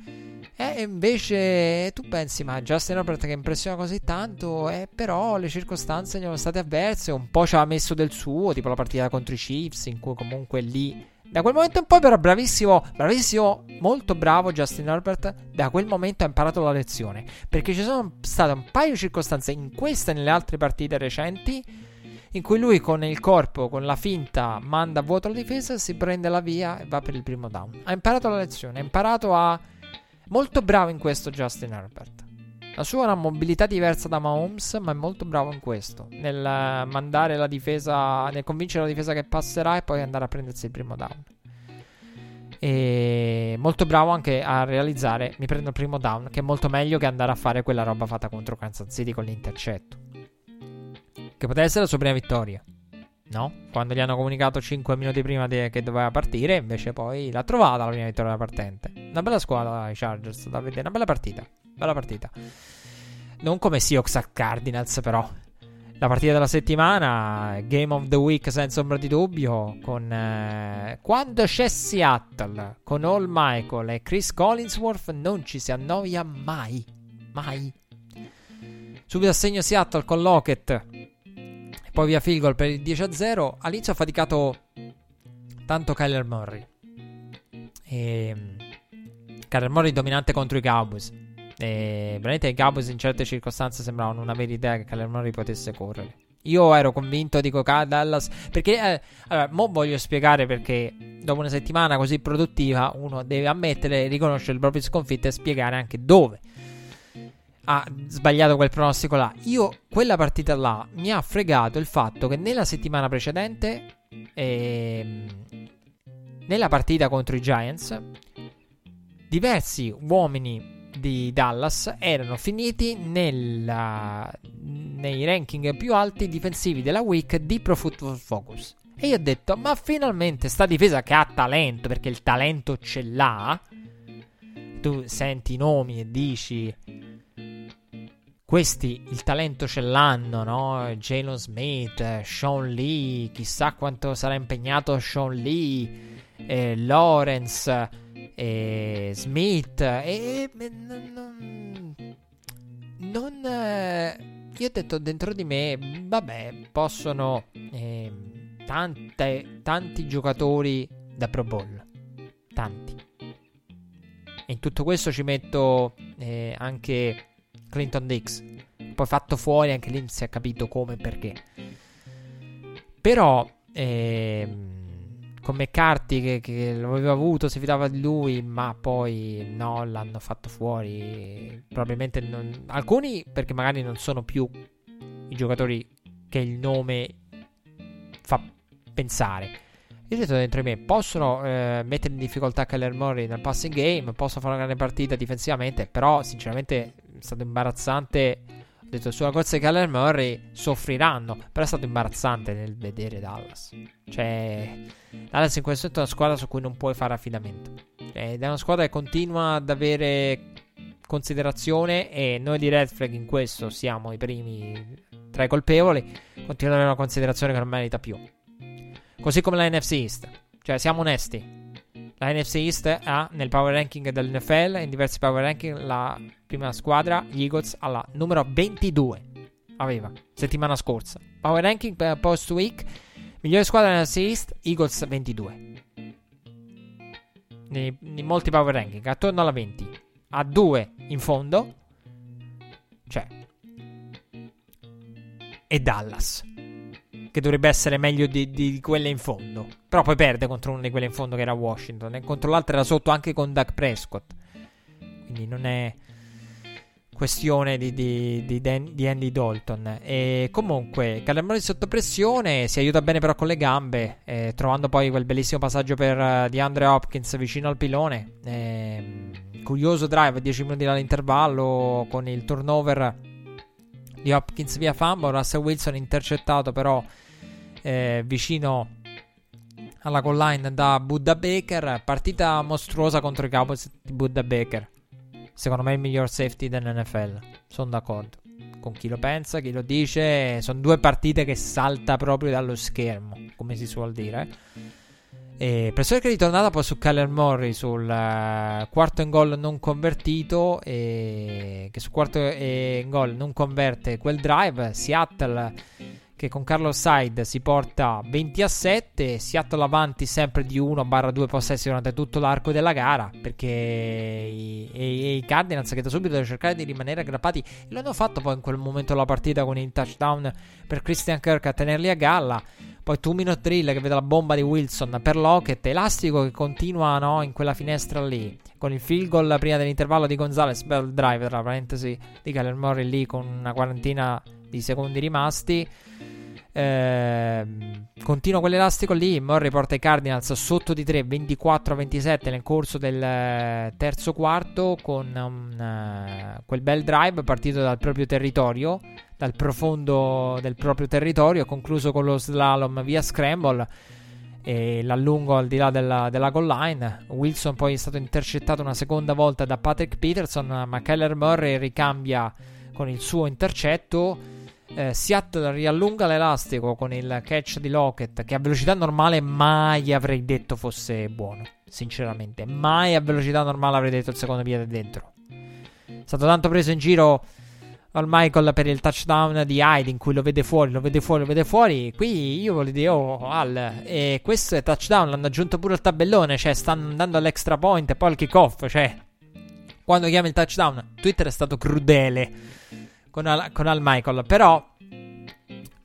E invece tu pensi, ma Justin Herbert che impressiona così tanto, eh, però le circostanze gli sono state avverse, un po' ci ha messo del suo, tipo la partita contro i Chiefs, in cui comunque lì... Da quel momento in poi però bravissimo, bravissimo, molto bravo Justin Herbert, da quel momento ha imparato la lezione, perché ci sono state un paio di circostanze in questa e nelle altre partite recenti in cui lui con il corpo, con la finta, manda vuoto la difesa, si prende la via e va per il primo down. Ha imparato la lezione, ha imparato a... Molto bravo in questo Justin Herbert. La sua è una mobilità diversa da Mahomes, ma è molto bravo in questo. Nel mandare la difesa, nel convincere la difesa che passerà e poi andare a prendersi il primo down. E molto bravo anche a realizzare mi prendo il primo down, che è molto meglio che andare a fare quella roba fatta contro Kansas City con l'intercetto. Che poteva essere la sua prima vittoria. No? Quando gli hanno comunicato 5 minuti prima de- che doveva partire, invece poi l'ha trovata la prima vittoria della partente. Una bella squadra i Chargers da vedere, una bella partita. Bella partita. Non come Seahawks a Cardinals, però. La partita della settimana, Game of the Week senza ombra di dubbio, con eh, quando c'è Seattle, con All Michael e Chris Collinsworth non ci si annoia mai, mai. Subito assegno Seattle con Lockett, poi via field goal per il 10-0. All'inizio ha faticato tanto Kyler Murray. E, ehm, Kyler Murray dominante contro i Cowboys. E veramente i Cowboys in certe circostanze sembravano una vera idea che Kyler Murray potesse correre. Io ero convinto, dico Dallas, perché eh, allora, mo voglio spiegare perché dopo una settimana così produttiva uno deve ammettere, riconoscere le proprie sconfitte e spiegare anche dove ha sbagliato quel pronostico là. Io, quella partita là, mi ha fregato il fatto che nella settimana precedente, ehm, nella partita contro i Giants, diversi uomini di Dallas erano finiti nella, nei ranking più alti difensivi della week di Pro Football Focus. E io ho detto, ma finalmente sta difesa che ha talento, perché il talento ce l'ha. Tu senti i nomi e dici questi il talento ce l'hanno, no? Jalen Smith, Sean Lee, chissà quanto sarà impegnato Sean Lee, eh, Lawrence, eh, Smith, e eh, non, non eh, io ho detto dentro di me, vabbè, possono ehm, tante, tanti giocatori da Pro Bowl, tanti. E in tutto questo ci metto eh, anche Clinton Dix. Poi fatto fuori, anche lì si è capito come e perché. Però, ehm, con McCarthy che, che lo aveva avuto, si fidava di lui, ma poi no, l'hanno fatto fuori. Probabilmente non, alcuni perché magari non sono più i giocatori che il nome fa pensare. Io detto dentro di me, possono eh, mettere in difficoltà Keller Murray nel passing game, possono fare una grande partita difensivamente, però sinceramente è stato imbarazzante ho detto sulla corsa di Kyler Murray soffriranno. Però è stato imbarazzante nel vedere Dallas. Cioè, Dallas in questo momento è una squadra su cui non puoi fare affidamento. Ed è una squadra che continua ad avere considerazione. E noi di Red Flag in questo siamo i primi tra i colpevoli. Continua ad avere una considerazione che non merita più. Così come la NFC East. Cioè, siamo onesti. La NFC East ha nel power ranking dell'NFL, in diversi power ranking, la prima squadra, gli Eagles, alla numero 22. Aveva, settimana scorsa. Power ranking per post week, migliore squadra NFC East, Eagles 22. In, in molti power ranking, attorno alla 20. A 2 in fondo, cioè, e Dallas che dovrebbe essere meglio di, di, quelle in fondo. Però poi perde contro una di quelle in fondo che era Washington. E contro l'altra era sotto anche con Doug Prescott. Quindi non è questione di, di, di, di Andy Dalton. E comunque, Calamari sotto pressione si aiuta bene però con le gambe, eh, trovando poi quel bellissimo passaggio per uh, DeAndre Hopkins vicino al pilone. Eh, curioso drive, 10 minuti dall'intervallo con il turnover di Hopkins via fumble. Russell Wilson intercettato però eh, vicino alla goal line da Buddha Baker. Partita mostruosa contro i Cowboys di Buddha Baker. Secondo me il miglior safety dell'NFL. Sono d'accordo. Con chi lo pensa, chi lo dice. Sono due partite che salta proprio dallo schermo, come si suol dire. E pressione che è ritornata poi su Kyler Murray sul uh, quarto in gol non convertito e che su quarto in gol non converte quel drive Seattle che con Carlos Side si porta 20 a 7 Seattle avanti sempre di 1-2 possessi durante tutto l'arco della gara perché i, i, i Cardinals che da subito devono cercare di rimanere aggrappati lo hanno fatto poi in quel momento della partita con il touchdown per Christian Kirk a tenerli a galla poi 2 minute drill che vede la bomba di Wilson per Lockett. Elastico che continua no, in quella finestra lì. Con il field goal prima dell'intervallo di Gonzalez. Bel drive tra parentesi di Kyler Murray lì con una quarantina di secondi rimasti. Eh, continua quell'elastico lì. Murray porta i Cardinals sotto di 3, 24 a 27 nel corso del eh, terzo quarto. Con um, uh, quel bel drive partito dal proprio territorio dal profondo del proprio territorio, concluso con lo slalom via scramble e l'allungo al di là della, della goal line. Wilson poi è stato intercettato una seconda volta da Patrick Peterson, ma Keller Murray ricambia con il suo intercetto. Eh, Seattle riallunga l'elastico con il catch di Lockett, che a velocità normale mai avrei detto fosse buono. Sinceramente, mai a velocità normale avrei detto il secondo piede dentro. È stato tanto preso in giro al Michael per il touchdown di Hyde in cui lo vede fuori, lo vede fuori, lo vede fuori. Qui io voglio dire, oh, Al, e questo è touchdown, l'hanno aggiunto pure al tabellone, cioè stanno andando all'extra point e poi al kickoff, cioè quando chiama il touchdown, Twitter è stato crudele con Al, con Al Michael, però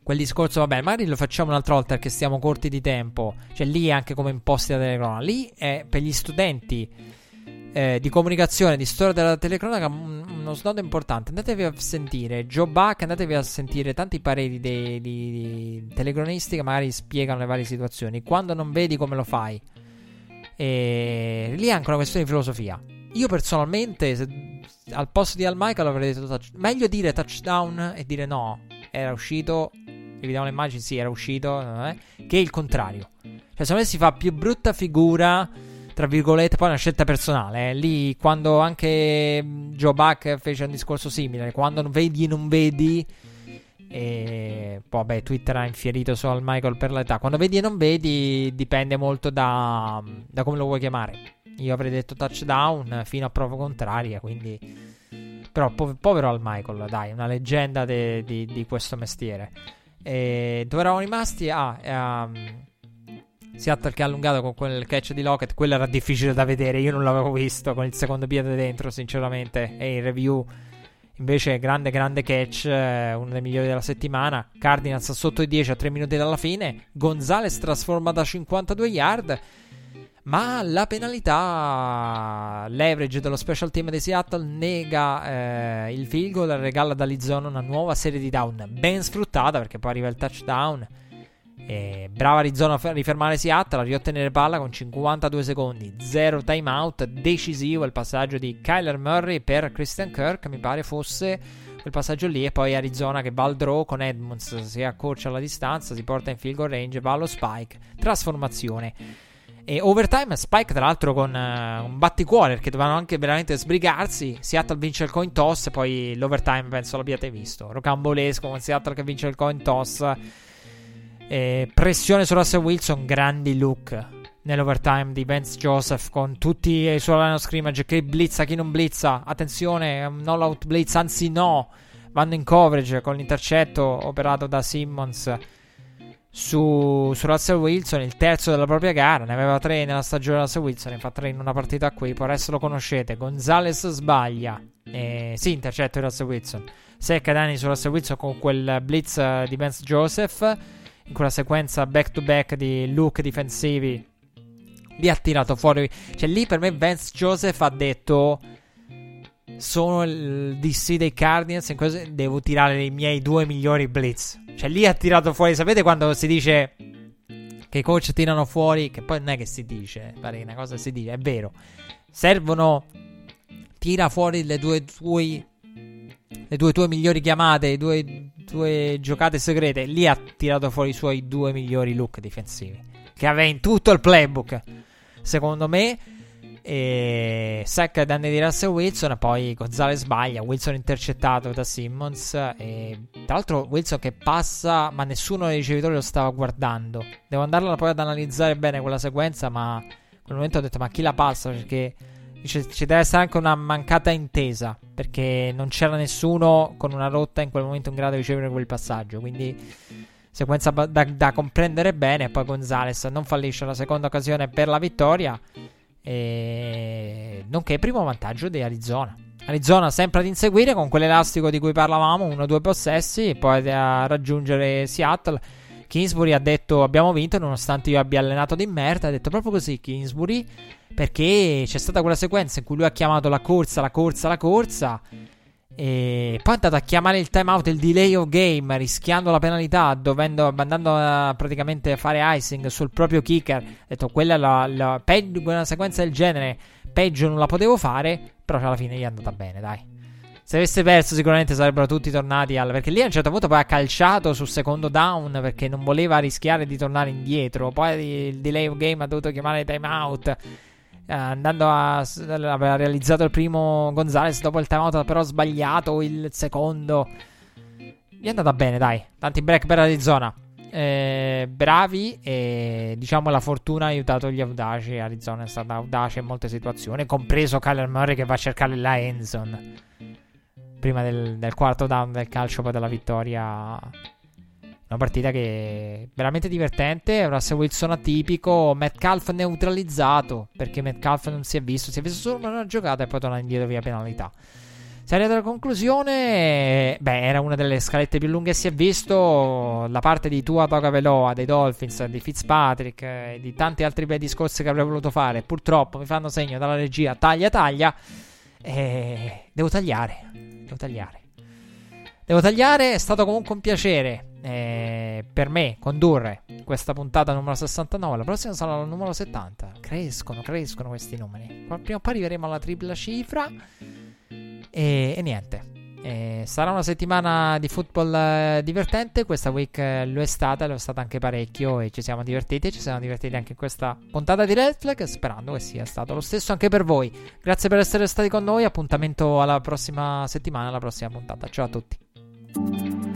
quel discorso, vabbè, magari lo facciamo un'altra volta perché stiamo corti di tempo, cioè lì è anche come imposti da telecronaca, lì è per gli studenti eh, di comunicazione, di storia della telecronaca, uno snodo importante. Andatevi a sentire Joe Buck, andatevi a sentire tanti pareri dei, di, di telecronisti che magari spiegano le varie situazioni. Quando non vedi come lo fai. E lì è anche una questione di filosofia. Io personalmente, se, al posto di Al Michael avrei detto touch, meglio dire touchdown e dire no, era uscito. Vediamo le immagini, sì, era uscito, eh, che il contrario. Cioè, secondo me si fa più brutta figura tra virgolette, poi è una scelta personale. Eh. Lì, quando anche mm, Joe Buck fece un discorso simile, quando non vedi e non vedi. E poi, vabbè, Twitter ha infierito su al Michael per l'età. Quando vedi e non vedi, dipende molto da, da come lo vuoi chiamare. Io avrei detto touchdown fino a prova contraria, quindi. Però, povero al Michael, dai, una leggenda de, di, di, questo mestiere. E dove eravamo rimasti? Ah, um, Seattle che ha allungato con quel catch di Lockett, quello era difficile da vedere, io non l'avevo visto con il secondo piede dentro, sinceramente, e in review Invece, grande, grande catch, eh, uno dei migliori della settimana. Cardinals sotto i 10 a 3 minuti dalla fine. Gonzales trasforma da 52 yard. Ma la penalità, leverage dello special team di Seattle nega eh, il field goal regala ad Arizona una nuova serie di down ben sfruttata perché poi arriva il touchdown. E brava Arizona a rifermare Seattle, a riottenere palla con 52 secondi, 0 timeout, decisivo il passaggio di Kyler Murray per Christian Kirk, mi pare fosse quel passaggio lì e poi Arizona che va al draw con Edmonds, si accorcia la distanza, si porta in field goal range, va allo spike, trasformazione. E overtime Spike, tra l'altro, con uh, un batticuore perché dovevano anche veramente sbrigarsi. Seattle vince il coin toss. Poi l'overtime penso l'abbiate visto. Rocambolesco con Seattle che vince il coin toss. E pressione su Russell Wilson. Grandi look nell'overtime di Vance Joseph con tutti i suoi line scrimmage. Chi blitza, chi non blitza. Attenzione, all out blitz. Anzi, no. Vanno in coverage con l'intercetto operato da Simmons su, su, Russell Wilson, il terzo della propria gara. Ne aveva tre nella stagione Russell Wilson, ne fa tre in una partita qui. Poi adesso lo conoscete. Gonzales sbaglia. Eh, sì, intercetto di Russell Wilson. Secca danni su Russell Wilson con quel blitz di Vance Joseph. In quella sequenza back to back di look difensivi. Li ha tirato fuori. Cioè, lì per me Vance Joseph ha detto sono il DC dei Cardinals in questo devo tirare i miei due migliori blitz. Cioè lì ha tirato fuori, sapete quando si dice che i coach tirano fuori, che poi non è che si dice, pare una cosa si dice, è vero. Servono tira fuori le due tue le due tue migliori chiamate, le due tue giocate segrete. Lì ha tirato fuori i suoi due migliori look difensivi che aveva in tutto il playbook. Secondo me e sack danni di Russell Wilson. Poi Gonzalez sbaglia. Wilson intercettato da Simmons. E tra l'altro, Wilson che passa, ma nessuno dei ricevitori lo stava guardando. Devo andarla poi ad analizzare bene quella sequenza. Ma in quel momento ho detto: Ma chi la passa? Perché ci, ci deve essere anche una mancata intesa. Perché non c'era nessuno con una rotta in quel momento in grado di ricevere quel passaggio. Quindi sequenza da, da, comprendere bene. Poi Gonzales non fallisce la seconda occasione per la vittoria. E... Nonché primo vantaggio di Arizona. Arizona sempre ad inseguire con quell'elastico di cui parlavamo, uno o due possessi, e poi a raggiungere Seattle. Kingsbury ha detto abbiamo vinto nonostante io abbia allenato di merda, ha detto proprio così Kingsbury, perché c'è stata quella sequenza in cui lui ha chiamato la corsa, la corsa, la corsa e poi è andato a chiamare il timeout, il delay of game, rischiando la penalità, dovendo, andando a praticamente fare icing sul proprio kicker. Ha detto, quella è la, la peggio, una sequenza del genere, peggio non la potevo fare, però alla fine gli è andata bene, dai. Se avesse perso sicuramente sarebbero tutti tornati al... Perché lì a un certo punto poi ha calciato sul secondo down perché non voleva rischiare di tornare indietro. Poi il delay of game ha dovuto chiamare timeout. Eh, andando a aveva realizzato il primo Gonzales dopo il timeout però sbagliato il secondo. Gli è andata bene dai. Tanti break per Arizona eh, bravi e diciamo la fortuna ha aiutato gli audaci. Arizona è stata audace in molte situazioni compreso Kyler Murray che va a cercare la endzone prima del, del quarto down del calcio poi della vittoria una partita che è veramente divertente. Russell Wilson atipico. Metcalf neutralizzato. Perché Metcalf non si è visto. Si è visto solo una giocata e poi torna indietro via penalità. Si è arrivati alla conclusione. Beh, era una delle scalette più lunghe. Si è visto la parte di Tua Toga Veloa, dei Dolphins, di Fitzpatrick e di tanti altri bei discorsi che avrei voluto fare. Purtroppo mi fanno segno dalla regia. Taglia, taglia. E devo tagliare. Devo tagliare. Devo tagliare. È stato comunque un piacere eh, per me condurre questa puntata numero 69. La prossima sarà la numero 70. Crescono, crescono questi numeri. Prima o poi arriveremo alla tripla cifra. E, e niente. Eh, sarà una settimana di football eh, divertente. Questa week eh, lo è stata, lo è stata anche parecchio. E ci siamo divertiti. Ci siamo divertiti anche in questa puntata di Red Flag. Sperando che sia stato lo stesso anche per voi. Grazie per essere stati con noi. Appuntamento alla prossima settimana, alla prossima puntata. Ciao a tutti.